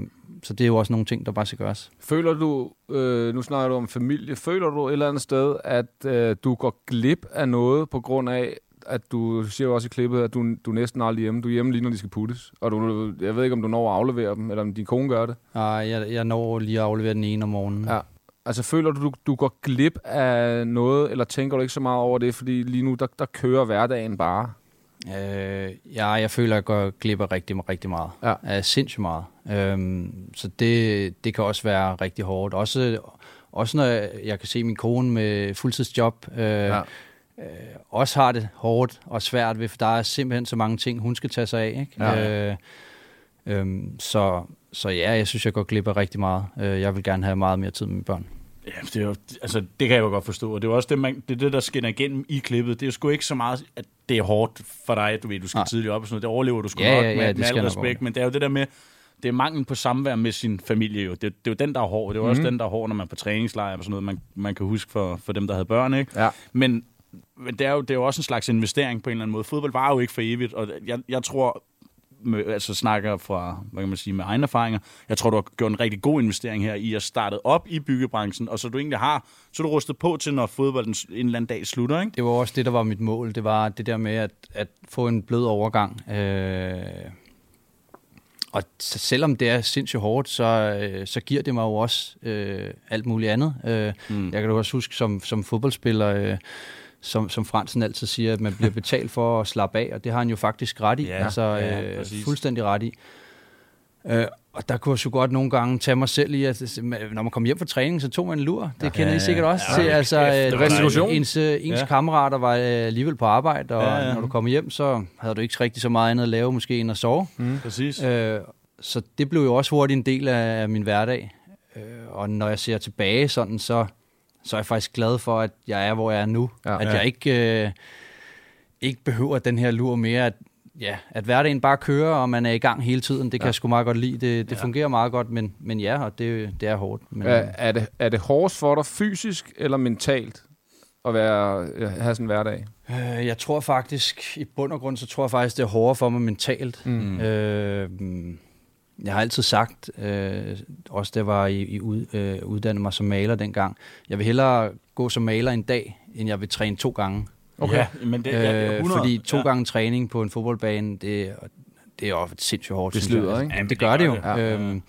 Speaker 4: så det er jo også nogle ting, der bare skal gøres.
Speaker 3: Føler du, øh, nu snakker du om familie, føler du et eller andet sted, at øh, du går glip af noget på grund af, at du siger jo også i klippet, at du, du er næsten aldrig hjemme. Du er hjemme lige, når de skal puttes. Og du, jeg ved ikke, om du når at aflevere dem, eller om din kone gør det.
Speaker 4: Nej, jeg, jeg når lige at aflevere den ene om morgenen.
Speaker 3: Ja. Altså, føler du, du, du går glip af noget, eller tænker du ikke så meget over det? Fordi lige nu, der, der kører hverdagen bare.
Speaker 4: Øh, ja, jeg føler, at jeg går glip af rigtig, rigtig meget.
Speaker 3: Ja.
Speaker 4: Uh, sindssygt meget. Øhm, så det, det kan også være rigtig hårdt. Også, også når jeg, jeg kan se min kone med fuldtidsjob, øh, ja. Øh, også har det hårdt og svært ved, for der er simpelthen så mange ting, hun skal tage sig af. Ikke?
Speaker 1: Ja.
Speaker 4: Øh, øhm, så, så ja, jeg synes, jeg går glip af rigtig meget. Øh, jeg vil gerne have meget mere tid med mine børn.
Speaker 1: Ja, det, er jo, altså, det kan jeg jo godt forstå, og det er også det, man, det, er det, der skinner igennem i klippet. Det er jo sgu ikke så meget, at det er hårdt for dig, du ved, du skal
Speaker 4: Nej.
Speaker 1: tidligt op og sådan noget. Det overlever du sgu
Speaker 4: Ja,
Speaker 1: nok
Speaker 4: ja, ja,
Speaker 1: med, med al respekt, men det er jo det der med, det er manglen på samvær med sin familie jo. Det, det er jo den, der er hård. Det er jo også
Speaker 3: Mhm.
Speaker 1: den, der er hård, når man er på træningslejr og sådan noget, man, man kan huske for, for dem, der havde børn, ikke?
Speaker 3: Ja.
Speaker 1: Men, men det, er jo, det er jo også en slags investering på en eller anden måde. Fodbold var jo ikke for evigt, og jeg, jeg tror, med, altså snakker fra, hvad kan man sige, med egne erfaringer. Jeg tror, du har gjort en rigtig god investering her i at starte op i byggebranchen, og så du egentlig har, så du rustet på til, når fodbolden en eller anden dag slutter, ikke?
Speaker 4: Det var også det, der var mit mål. Det var det der med at, at få en blød overgang. Øh, og selvom det er sindssygt hårdt, så, øh, så giver det mig jo også øh, alt muligt andet. Øh, mm. Jeg kan da også huske som, som fodboldspiller, øh, som, som Fransen altid siger, at man bliver betalt for at slappe af, og det har han jo faktisk ret i.
Speaker 1: Ja,
Speaker 4: altså,
Speaker 1: ja,
Speaker 4: øh,
Speaker 1: præcis.
Speaker 4: fuldstændig ret i. Øh, og der kunne jeg så godt nogle gange tage mig selv i, at når man kom hjem fra træning, så tog man en lur. Det kender
Speaker 1: Ja,
Speaker 4: I sikkert
Speaker 1: ja.
Speaker 4: også
Speaker 1: Ja,
Speaker 4: til. Altså,
Speaker 1: det
Speaker 4: øh,
Speaker 1: var
Speaker 3: Restitution.
Speaker 1: dejligt.
Speaker 4: ens, øh, ens
Speaker 1: Ja.
Speaker 4: kammerater var øh, alligevel på arbejde, og
Speaker 1: Ja,
Speaker 4: ja,
Speaker 1: ja.
Speaker 4: ja. når du kom hjem, så havde du ikke rigtig så meget andet at lave, måske end at sove.
Speaker 1: Mm. Præcis.
Speaker 4: Øh, så det blev jo også hurtigt en del af, af min hverdag. Øh, og når jeg ser tilbage sådan, så, så er jeg faktisk glad for, at jeg er, hvor jeg er nu.
Speaker 3: Ja.
Speaker 4: At jeg ikke, øh, ikke behøver den her lur mere, at, ja, at hverdagen bare kører, og man er i gang hele tiden. Det kan
Speaker 3: Ja.
Speaker 4: jeg sgu meget godt lide. Det, det
Speaker 1: Ja.
Speaker 4: fungerer meget godt, men, men ja, og det, det er hårdt. Men,
Speaker 3: Er, er, det, er det hårdest for dig fysisk eller mentalt at være, øh, have sådan en hverdag?
Speaker 4: Øh, jeg tror faktisk, i bund og grund, så tror jeg faktisk, det er hårdere for mig mentalt.
Speaker 3: Mm.
Speaker 4: Øh, jeg har altid sagt, øh, også da jeg var i, i ud, øh, uddannet mig som maler dengang, jeg vil hellere gå som maler en dag, end jeg vil træne to gange.
Speaker 1: Okay. Ja, men det, ja, det er
Speaker 4: Øh,
Speaker 1: 100.
Speaker 4: fordi to
Speaker 1: ja.
Speaker 4: gange træning på en fodboldbane, det, det er jo sindssygt hårdt.
Speaker 3: Det slider, ikke?
Speaker 4: Jamen, det
Speaker 1: det
Speaker 4: gør det jo.
Speaker 1: gør
Speaker 3: det.
Speaker 1: Ja.
Speaker 4: Øhm,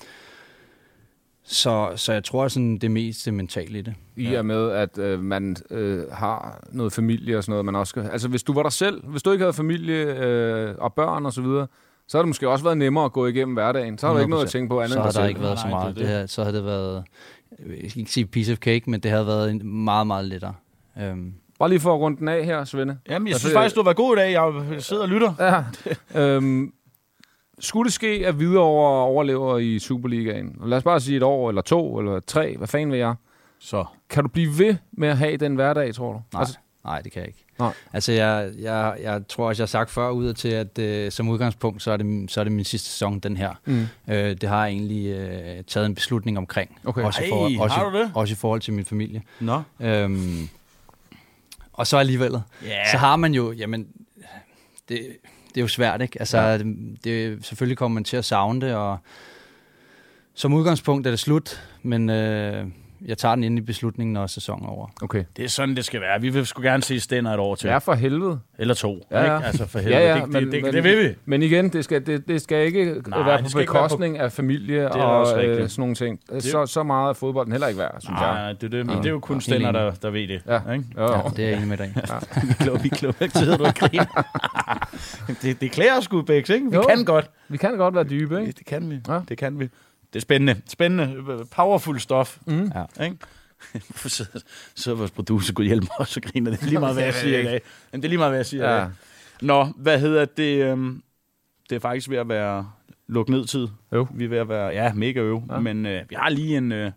Speaker 4: så, så jeg tror sådan det mest mentale i det.
Speaker 3: I og med, at øh, man øh, har noget familie og sådan noget, man også skal... Altså, hvis du var dig selv, hvis du ikke havde familie øh, og børn og så videre, så har det måske også været nemmere at gå igennem hverdagen. Så har du ikke noget at tænke på andet
Speaker 4: så har der ikke været så
Speaker 1: Nej,
Speaker 4: meget.
Speaker 1: det er
Speaker 4: Det
Speaker 1: det.
Speaker 4: havde, så havde det været, jeg skal ikke sige piece of cake, men det havde været en meget, meget lettere. Øhm,
Speaker 3: Bare lige for at runde den af her, Svende.
Speaker 1: Jamen, jeg
Speaker 3: Altså,
Speaker 1: synes faktisk, du har været god i dag. Jeg sidder og lytter.
Speaker 3: Ja. øhm, skulle det ske, at Hvidovre overlever i Superligaen? Lad os bare sige et år, eller to, eller tre. Hvad fanden vil jeg?
Speaker 1: Så.
Speaker 3: Kan du blive ved med at have den hverdag, tror du?
Speaker 4: nej, altså, nej, det kan jeg ikke.
Speaker 3: Nej.
Speaker 4: Altså, jeg, jeg, jeg tror også, jeg har sagt før ud til, at øh, som udgangspunkt, så er, det, så er det min sidste sæson, den her.
Speaker 3: Mm.
Speaker 4: Øh, det har jeg egentlig øh, taget en beslutning omkring.
Speaker 3: Okay.
Speaker 4: Også, i
Speaker 1: Ej,
Speaker 4: forhold, også,
Speaker 1: har du det?
Speaker 4: også i forhold til min familie.
Speaker 1: Nå.
Speaker 4: Øhm, og så alligevel,
Speaker 1: Ja.
Speaker 4: så har man jo, jamen, det, det er jo svært, ikke? Altså, ja. det, det, selvfølgelig kommer man til at savne det, og som udgangspunkt er det slut, men øh, jeg tager den ind i beslutningen, når sæsonen er over.
Speaker 3: Okay.
Speaker 1: Det er sådan, det skal være. Vi vil sgu gerne se Stender et år til.
Speaker 3: Ja, for helvede.
Speaker 1: Eller to.
Speaker 3: Ja, ja.
Speaker 1: Ikke? Altså for helvede.
Speaker 3: Ja, ja,
Speaker 1: det,
Speaker 3: men,
Speaker 1: det, det,
Speaker 3: men,
Speaker 1: det, vil vi.
Speaker 3: Men igen, det skal, det, det skal ikke
Speaker 1: Nej,
Speaker 3: være
Speaker 1: det
Speaker 3: på
Speaker 1: skal ikke være på-
Speaker 3: bekostning af familie og øh, sådan nogle ting. Så, så meget er fodbolden heller ikke værd, synes
Speaker 1: Nej,
Speaker 3: jeg.
Speaker 1: nej, det, er det, men
Speaker 3: Ja.
Speaker 1: det er jo kun Stender,
Speaker 4: enig.
Speaker 1: der, der ved det.
Speaker 3: Ja.
Speaker 1: Ikke?
Speaker 3: Jo.
Speaker 4: Ja, det er jeg enig med dig.
Speaker 3: Ja.
Speaker 1: Vi er kloge, vi er kloge. Ikke sidder du og griner. det, det klæder sgu, Bæks, ikke? Vi
Speaker 3: Jo.
Speaker 1: kan godt.
Speaker 3: Vi kan godt være dybe, ikke?
Speaker 1: Det, det kan vi.
Speaker 3: Ja.
Speaker 1: Det kan vi. Det er spændende. Spændende. Powerful stof.
Speaker 3: Mm.
Speaker 4: Ja.
Speaker 1: Ikke? så, så vores producer kunne hjælpe mig og griner. Det er lige meget, hvad jeg siger i dag. Jamen, det er lige meget, hvad jeg siger
Speaker 3: Ja.
Speaker 1: Nå, hvad hedder det? øhm, Det er faktisk ved at være lukket ned tid.
Speaker 3: Jo.
Speaker 1: Vi er ved at være, ja, mega øv.
Speaker 3: Ja.
Speaker 1: Men øh, vi har lige en, øh,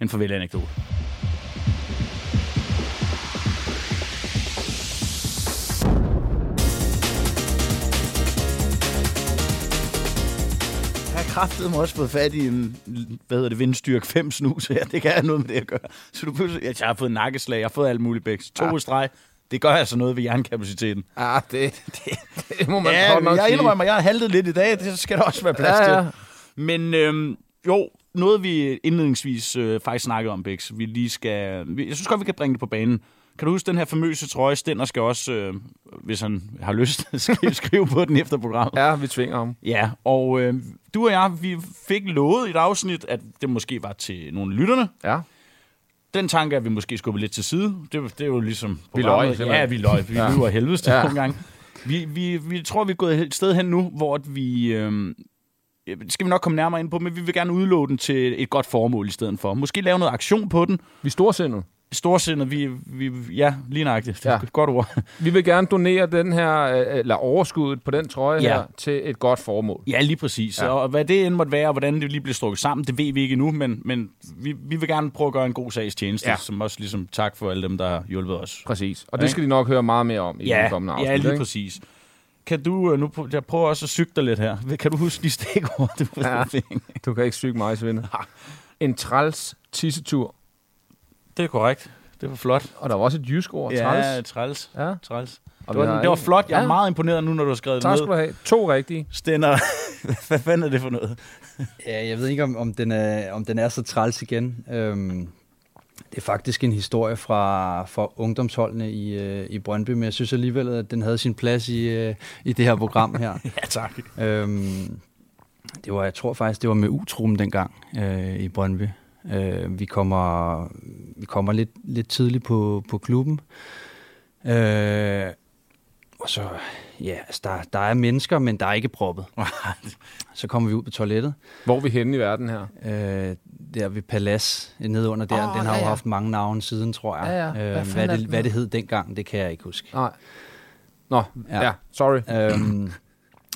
Speaker 1: en farvel-anekdote. Jeg kraftedeme også fået fat i en, hvad hedder det, vindstyrk 5 snus her. Det kan have noget med det at gøre. Så du pludselig, jeg har fået nakkeslag, jeg har fået alt muligt bæks. To
Speaker 3: Ja.
Speaker 1: ja. streg. Det gør altså noget ved jernkapaciteten.
Speaker 3: Ah, det, det, det må man
Speaker 1: Ja,
Speaker 3: nok
Speaker 1: jeg indrømmer, jeg har haltet lidt i dag. Det skal der også være plads
Speaker 3: Ja, ja.
Speaker 1: til. Men øhm, jo, noget vi indledningsvis øh, faktisk snakkede om, Bæks, vi lige skal... Vi, jeg synes godt, vi kan bringe det på banen. Kan du huske den her famøse trøje? Stender skal også, øh, hvis han har lyst, skrive, skrive på den efter programmet.
Speaker 3: Ja, vi tvinger ham.
Speaker 1: Ja, og øh, du og jeg, vi fik lovet i et afsnit, at det måske var til nogle af lytterne.
Speaker 3: Ja.
Speaker 1: Den tanke er vi måske skubbet lidt til side. Det, det er jo ligesom...
Speaker 3: Vi simpelthen.
Speaker 1: Ja, vi løg. Vi
Speaker 3: Ja.
Speaker 1: lyver helvedes til
Speaker 3: Ja.
Speaker 1: nogle gange. Vi, vi, vi tror, vi er gået et sted hen nu, hvor vi... Øh, skal vi nok komme nærmere ind på, men vi vil gerne udlåde den til et godt formål i stedet for. Måske lave noget aktion på den.
Speaker 3: Vi storsindet.
Speaker 1: Storsindet, vi, vi, ja, lige nøjagtigt.
Speaker 3: Ja.
Speaker 1: Godt ord.
Speaker 3: Vi vil gerne donere den her, øh, eller overskuddet på den trøje
Speaker 1: Ja.
Speaker 3: her, til et godt formål.
Speaker 1: Ja, lige præcis.
Speaker 3: Ja.
Speaker 1: Og hvad det end måtte være, og hvordan det lige bliver strukket sammen, det ved vi ikke endnu, men, men vi, vi vil gerne prøve at gøre en god sags tjeneste,
Speaker 3: Ja.
Speaker 1: som også ligesom tak for alle dem, der har hjulpet os.
Speaker 3: Præcis. Og det skal de nok høre meget mere om i
Speaker 1: ja,
Speaker 3: den kommende afsnit.
Speaker 1: Ja, lige
Speaker 3: ikke?
Speaker 1: præcis. Kan du, øh, nu jeg prøver også at cykle dig lidt her. Kan du huske de stikord, du
Speaker 3: ja. Du kan ikke syge mig, Svende. En træls tissetur.
Speaker 1: Det er korrekt. Det var flot.
Speaker 3: Og der var også et jysk ord,
Speaker 1: Ja,
Speaker 3: træls.
Speaker 1: træls.
Speaker 3: Ja.
Speaker 1: træls.
Speaker 3: Og
Speaker 1: Det var, det var flot. Jeg er
Speaker 3: Ja.
Speaker 1: meget imponeret nu, når du har skrevet
Speaker 3: Tak
Speaker 1: det
Speaker 3: skal
Speaker 1: ned.
Speaker 3: du have. To rigtige.
Speaker 1: Stender. Hvad fanden er det for noget?
Speaker 4: Ja, jeg ved ikke, om, om, den, er, om den er så træls igen. Øhm, det er faktisk en historie fra, fra ungdomsholdene i, øh, i Brøndby, men jeg synes alligevel, at den havde sin plads i, øh, i det her program her.
Speaker 1: ja, tak.
Speaker 4: Øhm, det var, jeg tror faktisk, det var med utrum dengang øh, i Brøndby. Øh, vi kommer, vi kommer lidt, lidt tidligt på, på klubben. Øh, og så, ja, altså der, der er mennesker, men der er ikke proppet. så kommer vi ud på toilettet.
Speaker 3: Hvor er vi henne i verden her?
Speaker 4: Øh, der ved Palas, nede under der.
Speaker 3: Åh,
Speaker 4: den har
Speaker 3: ja,
Speaker 4: jo
Speaker 3: ja.
Speaker 4: haft mange navne siden, tror jeg.
Speaker 3: Ja, ja. Hvad
Speaker 4: Øh, hvad, det, hvad det hed dengang, det kan jeg ikke huske.
Speaker 3: Nej. Nå, ja, ja sorry.
Speaker 4: Øhm,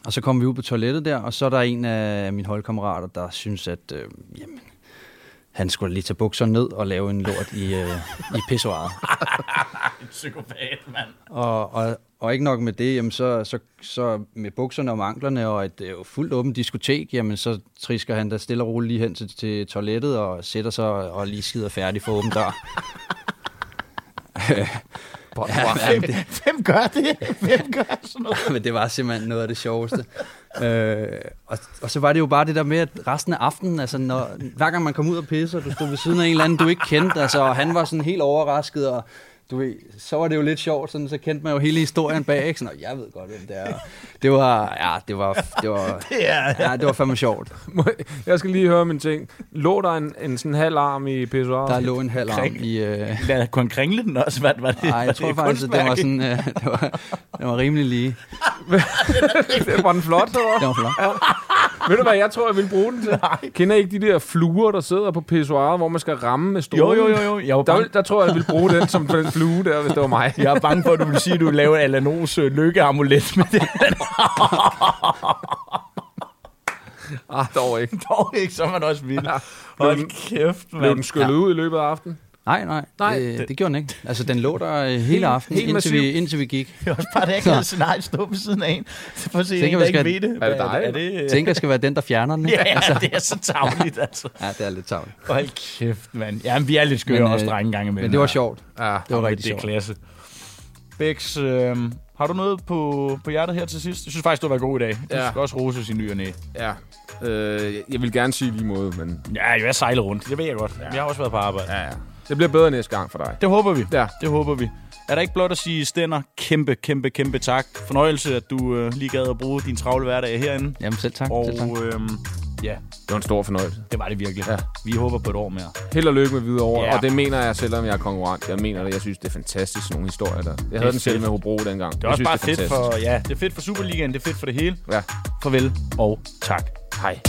Speaker 4: og så kommer vi ud på toilettet der, og så er der en af mine holdkammerater, der synes, at øh, jamen, han skulle lige tage bukserne ned og lave en lort i, øh, i pissoiret.
Speaker 1: En psykopat, mand.
Speaker 4: Og, og, og ikke nok med det, jamen så, så, så med bukserne om anklerne og et øh, fuldt åbent diskotek, jamen så trisker han da stille og roligt lige hen til, til toilettet og sætter sig og lige skider færdig for åben dør.
Speaker 1: Hvem, hvem gør det? Hvem gør sådan noget?
Speaker 4: Men det var simpelthen noget af det sjoveste. Øh, og, og så var det jo bare det der med, at resten af aftenen, altså når, hver gang man kom ud og pisse, og du stod ved siden af en eller anden, du ikke kendte, altså, og han var sådan helt overrasket, og du ved, så var det jo lidt sjovt, sådan, så kendte man jo hele historien bag, ikke? Sådan, og jeg ved godt, hvem det er. Det var, ja, det var, det var,
Speaker 1: Det er-
Speaker 4: ja, det var fandme sjovt.
Speaker 3: Jeg- skal lige høre min ting. Lå der en, en sådan halv arm i pissoiret?
Speaker 4: Der lå en halv arm
Speaker 1: Kring-
Speaker 4: i... Øh,
Speaker 1: Lad kun kringle den også. Hvad, var det,
Speaker 4: Nej, jeg tror
Speaker 1: det
Speaker 4: faktisk, at det var sådan, øh, det, var, det var rimelig lige.
Speaker 3: Det var den flot, så
Speaker 4: Det var flot.
Speaker 3: Ja. Ved du hvad, jeg tror, jeg vil bruge den til? Kender I ikke de der fluer, der sidder på pissoiret, hvor man skal ramme med stolen?
Speaker 1: Jo, jo, jo, jo. Jeg var
Speaker 3: Der, vil- der tror jeg, jeg vil bruge den som den flue der, hvis det var mig.
Speaker 1: jeg er bange for, at du vil sige, at du vil lave Alanos øh, lykkeamulet med det.
Speaker 3: Ah, dog ikke.
Speaker 1: Dog ikke, så er man også vild.
Speaker 3: Blev
Speaker 1: Hold
Speaker 3: den-
Speaker 1: kæft,
Speaker 3: Blev
Speaker 1: mand.
Speaker 3: den skyllet ud i løbet af aftenen?
Speaker 4: Nej, nej,
Speaker 3: Nej.
Speaker 4: det, det gjorde den ikke. Altså, den lå der øh, hele aftenen,
Speaker 3: helt
Speaker 4: indtil, vi, indtil vi gik.
Speaker 1: Det er også bare det, jeg kan scenarie stå ved siden af en. For at se
Speaker 4: Tænker,
Speaker 1: en, der
Speaker 4: vi
Speaker 1: ikke
Speaker 4: skal-
Speaker 1: ved det.
Speaker 3: Er det dig,
Speaker 1: Er det,
Speaker 4: tænker, jeg skal være den, der fjerner den.
Speaker 1: Ja, ja, det er så tavligt, altså.
Speaker 4: ja, det er lidt tavligt.
Speaker 1: Hold kæft, mand. Ja, men vi er lidt skøre
Speaker 4: Men, øh,
Speaker 1: også, drenge, gang imellem.
Speaker 4: Men det var sjovt.
Speaker 3: Ja,
Speaker 4: Det var
Speaker 1: Jamen,
Speaker 4: rigtig
Speaker 1: det er
Speaker 4: sjovt.
Speaker 1: klasse. Bex, øh, har du noget på, på hjertet her til sidst? Jeg synes faktisk, du var god i dag. Du
Speaker 3: Ja.
Speaker 1: skal også rose sin ny og næ.
Speaker 3: ja. Øh, jeg vil gerne sige lige måde, men
Speaker 1: Ja, jeg er sejlet rundt. Det ved jeg godt. Ja. Jeg har også været på arbejde.
Speaker 3: ja, ja. Det bliver bedre næste gang for dig.
Speaker 1: Det håber vi.
Speaker 3: Ja.
Speaker 1: Det håber vi. Er der ikke blot at sige, Stender, kæmpe, kæmpe, kæmpe tak. Fornøjelse, at du øh, lige gad at bruge din travle hverdag herinde.
Speaker 4: Jamen, selv tak.
Speaker 1: Og
Speaker 4: selv tak.
Speaker 1: øhm, ja,
Speaker 3: Det var en stor fornøjelse.
Speaker 1: det var det virkelig.
Speaker 3: Ja.
Speaker 1: Vi håber på et år mere.
Speaker 3: Held og lykke med videre over,
Speaker 1: Ja.
Speaker 3: og det mener jeg, selvom jeg er konkurrent. Jeg mener det. Jeg synes, det er fantastisk, sådan nogle historier der. Jeg havde den selv med Hobro dengang.
Speaker 1: Det er
Speaker 3: jeg
Speaker 1: også
Speaker 3: synes,
Speaker 1: bare
Speaker 3: det er
Speaker 1: fedt
Speaker 3: fantastisk.
Speaker 1: for, ja, det er fedt for Superligaen, det er fedt for det hele.
Speaker 3: Ja.
Speaker 1: Farvel og tak.
Speaker 3: Hej.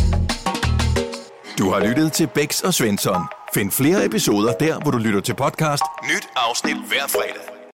Speaker 2: Du har lyttet til Bæks og Svensson. Find flere episoder der, hvor du lytter til podcast. Nyt afsnit hver fredag.